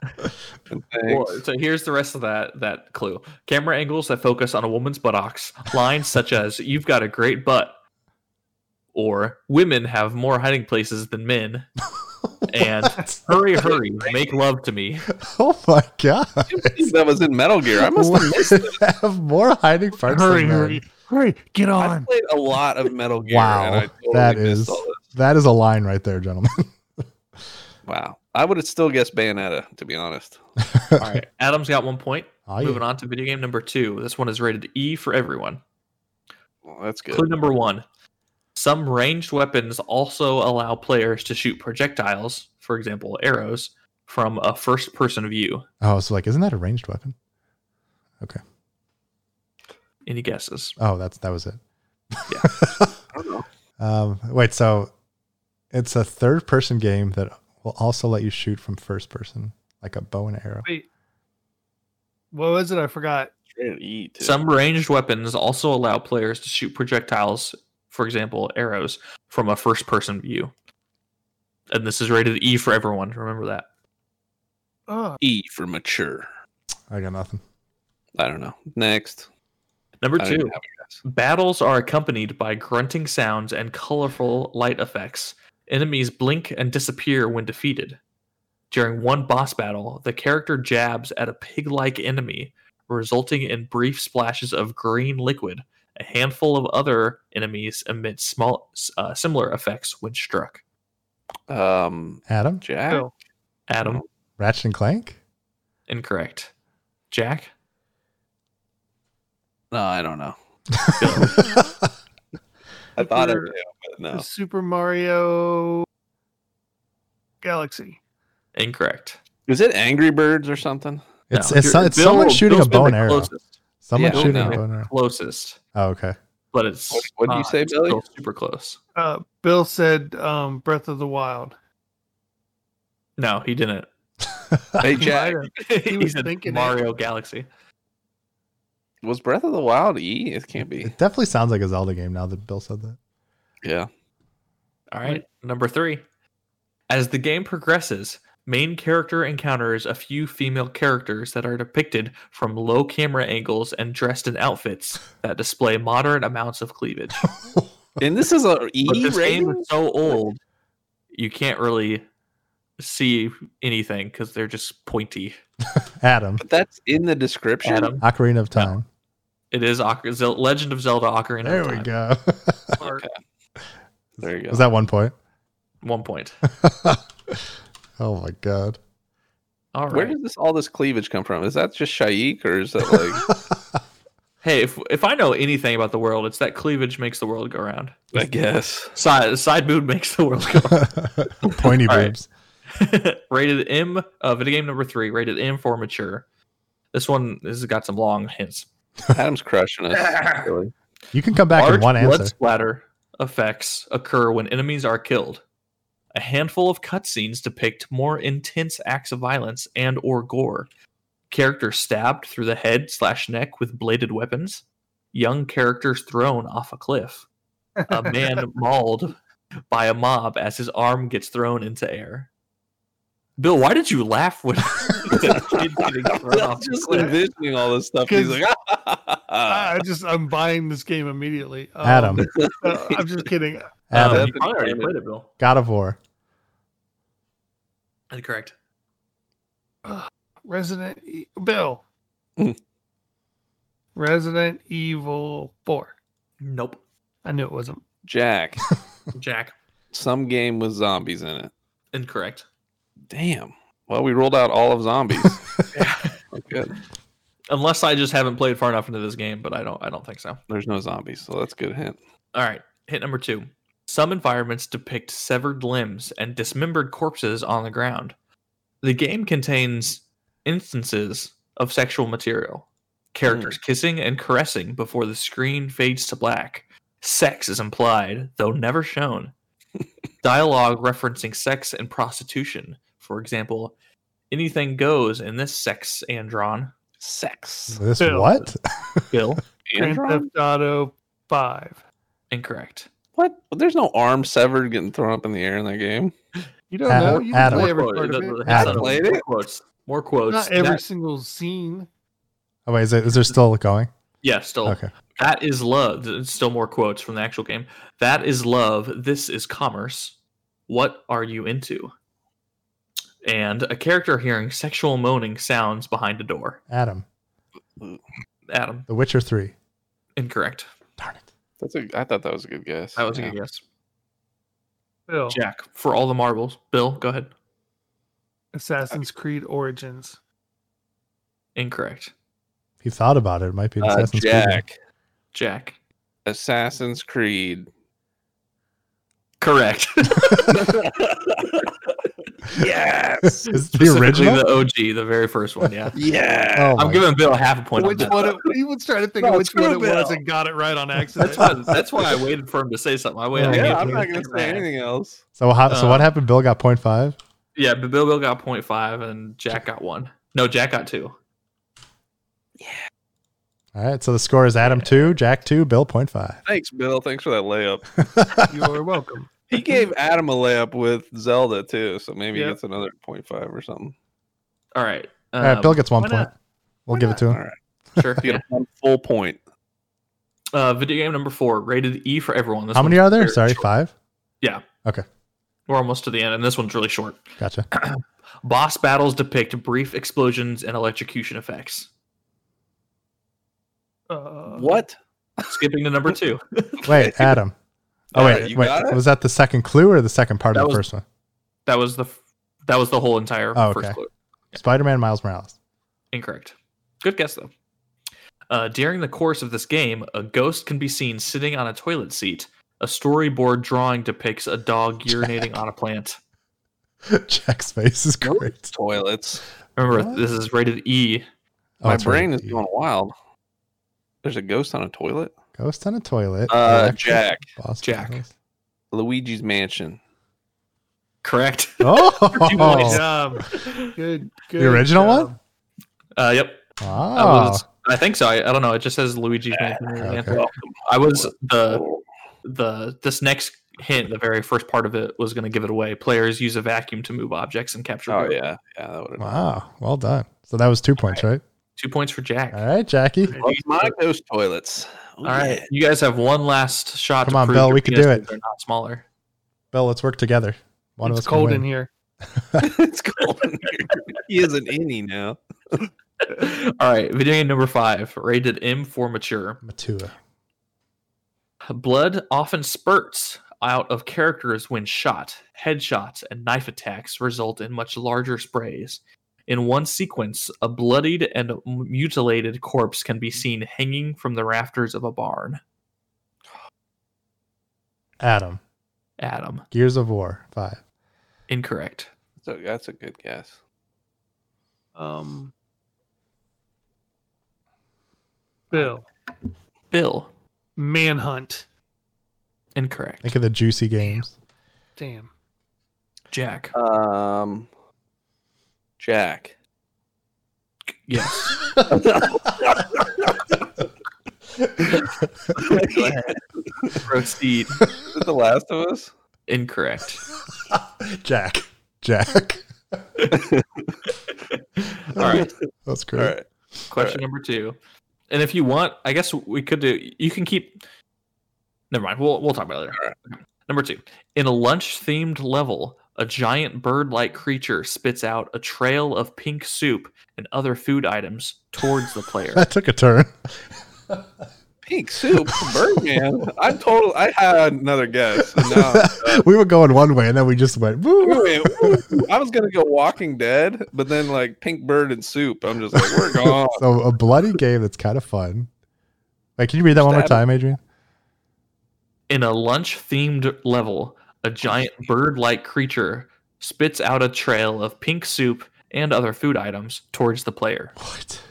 and Well, so here's the rest of that that clue. Camera angles that focus on a woman's buttocks. Lines such as "You've got a great butt," or "Women have more hiding places than men," and "Hurry, hurry, make love to me." oh my god, that was in Metal Gear. I must have missed it. Have more hiding parts. hurry, than men. hurry, hurry, get on. I played a lot of Metal Gear. Wow, and I totally that missed is all this. that is a line right there, gentlemen. Wow, I would have still guessed Bayonetta to be honest. All right, Adam's got one point. Oh, yeah. Moving on to video game number two. This one is rated E for everyone. Well, that's good. Clue number one. Some ranged weapons also allow players to shoot projectiles, for example, arrows, from a first person view. Oh, so like, isn't that a ranged weapon? Okay. Any guesses? Oh, that's that was it. I. Um, wait, so it's a third person game that will also let you shoot from first person, like a bow and arrow. Wait, what was it? I forgot. Rated too. Some ranged weapons also allow players to shoot projectiles, for example, arrows, from a first person view. And this is rated E for everyone. Remember that. Oh, E for mature. I got nothing. I don't know. Next. Number I don't even two. have a guess. Battles are accompanied by grunting sounds and colorful light effects. Enemies blink and disappear when defeated. During one boss battle, the character jabs at a pig like enemy, resulting in brief splashes of green liquid. A handful of other enemies emit small, uh, similar effects when struck. Um, Adam, Jack. Phil. Adam, Ratchet and Clank. incorrect. Jack, No, I don't know. I thought I Super- knew, but no. Super Mario Galaxy. incorrect. Is it Angry Birds or something? it's No, it's, you're- it's Bill- someone shooting Bill's a bow and arrow. Closest. Someone Yeah, shooting no. a bow and arrow. Closest, Oh, okay. but it's What- what'd you say, it's Billy? still Super close. Uh, Bill said um, Breath of the Wild. No, he didn't. Hey, Jack. he was said thinking it. Mario Galaxy. Was Breath of the Wild E? It can't be. It definitely sounds like a Zelda game now that Bill said that. Yeah. All right, number three. As the game progresses, main character encounters a few female characters that are depicted from low camera angles and dressed in outfits that display moderate amounts of cleavage. And this is a E But this game is so old, you can't really see anything because they're just pointy. Adam, But that's in the description. Adam, Ocarina of Time. it is Ocar- Zel- Legend of Zelda Ocarina. there of we go. Okay. There you go. Was that one point? One point. oh my god. All right. Where does this all this cleavage come from? Is that just Shaik or is that like Hey, if if I know anything about the world, it's that cleavage makes the world go round. I guess. Side side boob makes the world go. Pointy boobs. rated M. Uh, video game number three. Rated M for mature. This one this has got some long hints. Adam's crushing us. Really. You can come back Large in one answer. blood answer. splatter effects occur when enemies are killed. A handful of cutscenes depict more intense acts of violence and or gore. Characters stabbed through the head slash neck with bladed weapons. Young characters thrown off a cliff. A man mauled by a mob as his arm gets thrown into air. Bill, why did you laugh when the kid getting thrown I'm just envisioning all this stuff. He's like, I I just I'm buying this game immediately. Um, Adam. uh, I'm just kidding. Um, Adam, you probably already played it, Bill. God of War. Correct. Resident E- Bill. Mm. Resident Evil 4. Nope. I knew it wasn't. Jack. Jack. Some game with zombies in it. Incorrect. Damn. Well, we rolled out all of zombies. Good. Unless I just haven't played far enough into this game, but I don't. I don't think so. There's no zombies, so that's a good hint. All right. Hit number two. Some environments depict severed limbs and dismembered corpses on the ground. The game contains instances of sexual material, characters hmm. kissing and caressing before the screen fades to black. Sex is implied, though never shown. Dialogue referencing sex and prostitution. For example, anything goes in this sex andron. Sex. This Bill. what? Bill, Grand Theft Auto 5. incorrect. What? There's no arm severed getting thrown up in the air in that game. You don't Adam- know. You Adam. play every part of it. Adam. Played more it? quotes. More quotes. Not every That- single scene. Oh wait, is, it, is there still going? yeah, still. Okay. That is love. Still more quotes from the actual game. That is love. This is commerce. What are you into? And a character hearing sexual moaning sounds behind a door. Adam, Adam, The Witcher Three. incorrect. Darn it. That's a. I thought that was a good guess. That was a good guess. Bill. Jack, for all the marbles. Bill, go ahead. Assassin's Creed Origins. Incorrect. He thought about it, it might be an Uh, Assassin's Creed. Jack. Jack, Assassin's Creed. correct. yes. Is the original? the OG, the very first one. Yeah. Yeah. Oh I'm my- giving Bill half a point. Which that. one? It, he was trying to think No, of which one it screw was and got it right on accident. That's why. That's why I waited for him to say something. I waited. I Yeah, gave yeah, I'm not gonna say anything else. So how? so Uh, what happened? Bill got 0.5. Yeah, but Bill Bill got 0.5 and Jack got one. No, Jack got two. Yeah. All right. So the score is Adam two, Jack two, Bill 0.5. Thanks, Bill. Thanks for that layup. You're welcome. He gave Adam a layup with Zelda too, so maybe Yep. he gets another 0.5 or something. All right. All right. um, Bill gets one point. not? We'll Why give it to him. All right. Sure. You yeah. get one full point. Uh, video game number four, rated E for everyone. This How many are there? very Sorry, short. five. We're almost to the end, and this one's really short. Gotcha. Boss battles depict brief explosions and electrocution effects. Uh, What? Skipping to number two. Wait, Adam. Oh wait, right, wait. Was that the second clue or the second part That of the was- first one? That was the that was the whole entire Oh, first okay. clue. Spider-Man, Miles Morales. Incorrect. Good guess though. Uh, during the course of this game, a ghost can be seen sitting on a toilet seat. A storyboard drawing depicts a dog urinating on a plant. Jack's face is great. Toilets. Remember, What? this is rated E. Oh, My brain right. is going wild. There's a ghost on a toilet. Ghost on a toilet. Uh, Electric Jack. boss Jack. battles. Luigi's Mansion. Correct. Oh, Good job. Good. good The original job. one? Uh, yep. That wow. was, I think so. I, I don't know. It just says Luigi's Mansion. in okay. I was the the this next hint, the very first part of it was going to give it away. Players use a vacuum to move objects and capture. Oh both. yeah, yeah, that would have. Wow. Well done. So that was two points, right? Two points for Jack. All right, Jackie. Love my ghost toilets. Oh, All right, you guys have one last shot. Come to on, prove Bill, we can do it. They're not smaller. Bill, let's work together. One it's of us can cold in here. it's cold in here. He is an innie now. All right, video game number five, rated M for mature. Mature. Blood often spurts out of characters when shot. Headshots and knife attacks result in much larger sprays. In one sequence, a bloodied and mutilated corpse can be seen hanging from the rafters of a barn. Adam. Adam, Gears of War. Five. incorrect. So that's a good guess. Um, Bill. Bill, Manhunt. incorrect. Think of the juicy games. Damn. Jack, Um, Jack. yes. Proceed. Is it The Last of Us? Incorrect. Jack. Jack. All right. That's great. right. Question number two. And if you want, I guess we could do. You can keep. Never mind. We'll we'll talk about it later. Number two. In a lunch themed level, A giant bird like creature spits out a trail of pink soup and other food items towards the player. That took a turn. Pink soup, Birdman. I'm total. I had another guess. and now, uh, we were going one way and then we just went, woo. wait, wait, I was gonna go Walking Dead, but then like Pink Bird and Soup. I'm just like, we're gone. So a bloody game that's kind of fun. Wait, can you read that one more time, Adrian? In a lunch themed level, a giant bird like creature spits out a trail of pink soup and other food items towards the player. What?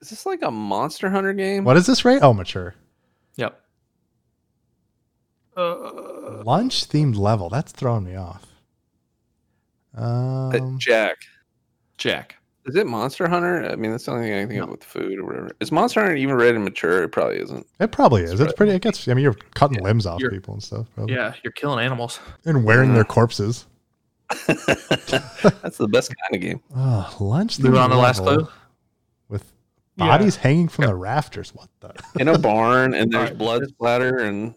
Is this like a Monster Hunter game? What is this rate? Oh, mature. Yep. Uh, Lunch themed level. That's throwing me off. Uh, Um, Jack. Jack. Is it Monster Hunter? I mean, that's the only thing I can think of with food or whatever. Is Monster Hunter even ready to mature? It probably isn't. it probably is. It's right. pretty. It gets. I mean, you're cutting Yeah, limbs off you're- people and stuff. Probably. Yeah, you're killing animals. And wearing their corpses. that's the best kind of game. Oh, lunch. Moving themed on the last clue. With Yeah. bodies hanging from the rafters. What the? In a barn, and there's Alright. blood splatter, and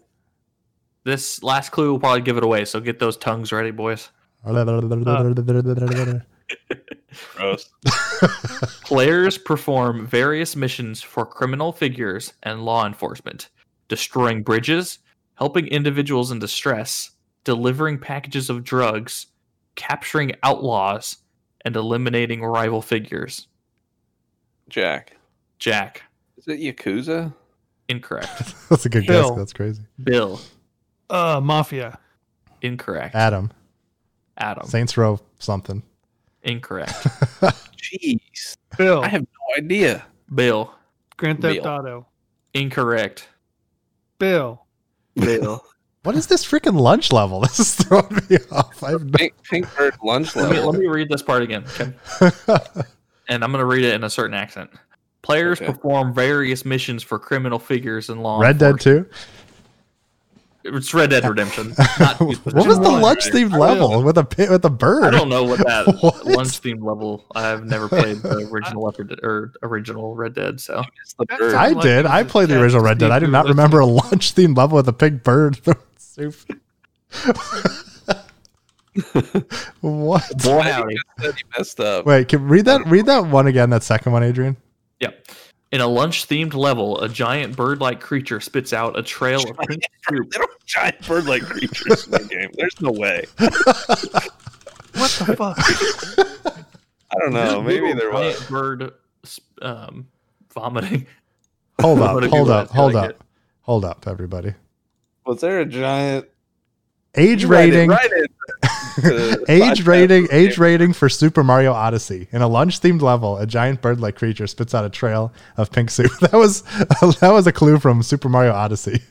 This last clue will probably give it away, so get those tongues ready, boys. Gross. Players perform various missions for criminal figures and law enforcement, destroying bridges, helping individuals in distress, delivering packages of drugs, capturing outlaws, and eliminating rival figures. Jack. Jack, Is it Yakuza? incorrect. That's a good Bill. guess. That's crazy. Bill, uh, Mafia. incorrect. Adam. Adam, Saints Row something. Incorrect. Jeez. Bill. I have no idea. Bill, Grand Theft Bill. Auto. incorrect. Bill. Bill. What is this freaking lunch level? This is throwing me off. I have no Pink, Pink Bird lunch let, me, level. let me read this part again. Okay? and I'm going to read it in a certain accent. Players Okay. perform various missions for criminal figures and law. Red Dead 2. It's Red Dead Redemption. Not what was the lunch right? themed I level with a pit with a bird? I don't know what that What? lunch theme level. I've never played the original Left 4 or original Red Dead. So It's the That bird. I like did. I played the original Red Dead. I if did not remember a lunch themed level with a pig bird throwing soup. what? boy howdy. he messed up. Wait, can read that read that one again, that second one, Adrian. Yep. In a lunch themed level, a giant bird like creature spits out a trail of pink soup. There are giant bird-like creatures in the game. There's no way. What the fuck? I don't know. Maybe there was. Giant bird um, vomiting. Hold up, hold up, hold like up. Hold up, everybody. Was there a giant Age Write it, rating write it. Age podcast rating game. age rating for Super Mario Odyssey. In a lunch themed level, a giant bird like creature spits out a trail of pink soup. That was that was a clue from Super Mario Odyssey.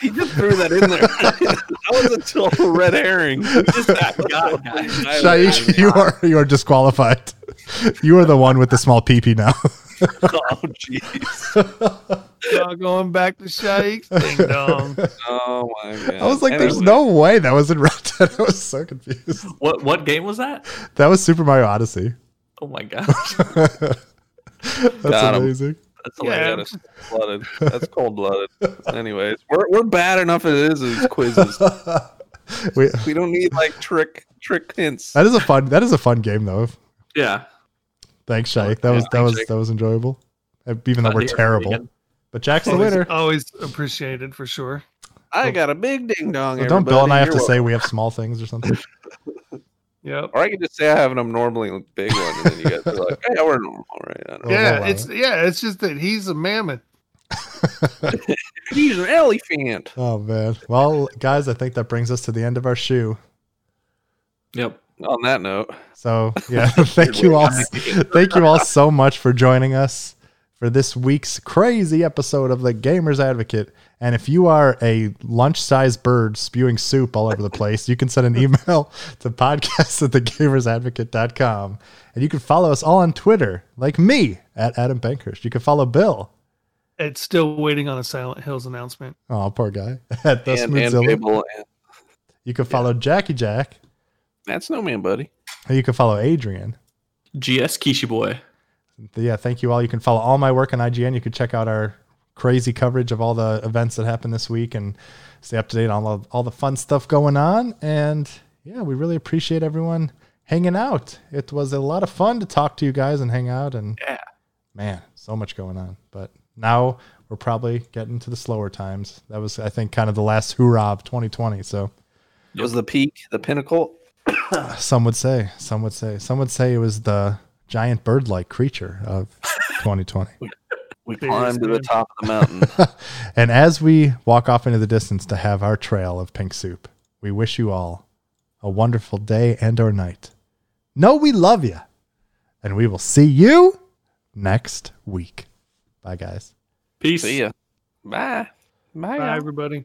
He just threw that in there. that was a total red herring. Just that guy, guy. Shaik, you are you are disqualified. You are the one with the small peepee now. Oh jeez. Y'all going back to Shakes? Ding dong. Oh my god. I was like, "There's Anyway, no way that was in Red Dead." I was so confused. What what game was that? That was Super Mario Odyssey. Oh my gosh. That's Got 'em. amazing. That's Yeah. hilarious. blooded. That's cold blooded. Anyways, we're we're bad enough as it is as quizzes. we, We don't need like trick trick hints. that is a fun. That is a fun game though. Yeah. Thanks, Shaik. That was that was Shaik. that was enjoyable. Even though Glad we're to hear from you terrible, again. But Jack's the winner. always appreciated for sure. I got a big ding dong. So don't Bill and I have to everybody. say we have small things or something? Yep. Or I can just say I have an abnormally big one, and then you guys are like, "Hey, we're normal, right?" I don't know. Yeah, oh, well, it's yeah, it's just that he's a mammoth. He's an elephant. Oh man. Well, guys, I think that brings us to the end of our shoe. Yep. On that note, So yeah, thank you all. Thank you all so much for joining us for this week's crazy episode of the Gamers Advocate. And if you are a lunch-sized bird spewing soup all over the place, you can send an email to podcast at thegamersadvocate.com. And you can follow us all on Twitter, like me, at Adam Bankhurst. You can follow Bill. It's still waiting on a Silent Hills announcement. Oh, poor guy. At the and, and Smoothzilla. And You can follow Jackie Jack. that's no man, buddy. And you can follow Adrian. GS Quichey Boy. Yeah, thank you all. You can follow all my work on IGN. You can check out our crazy coverage of all the events that happened this week and stay up to date on all, all the fun stuff going on. And yeah, we really appreciate everyone hanging out. It was a lot of fun to talk to you guys and hang out. And Yeah. man, so much going on. But now we're probably getting to the slower times. That was, I think, kind of the last hoorah of 2020. So It was the peak, the pinnacle. some would say, some would say, some would say it was the giant bird-like creature of 2020. We Seriously. climbed to the top of the mountain. And as we walk off into the distance to have our trail of pink soup, we wish you all a wonderful day and or night. Know we love you. And we will see you next week. Bye guys. Peace. See ya. Bye. Bye. Bye, everybody.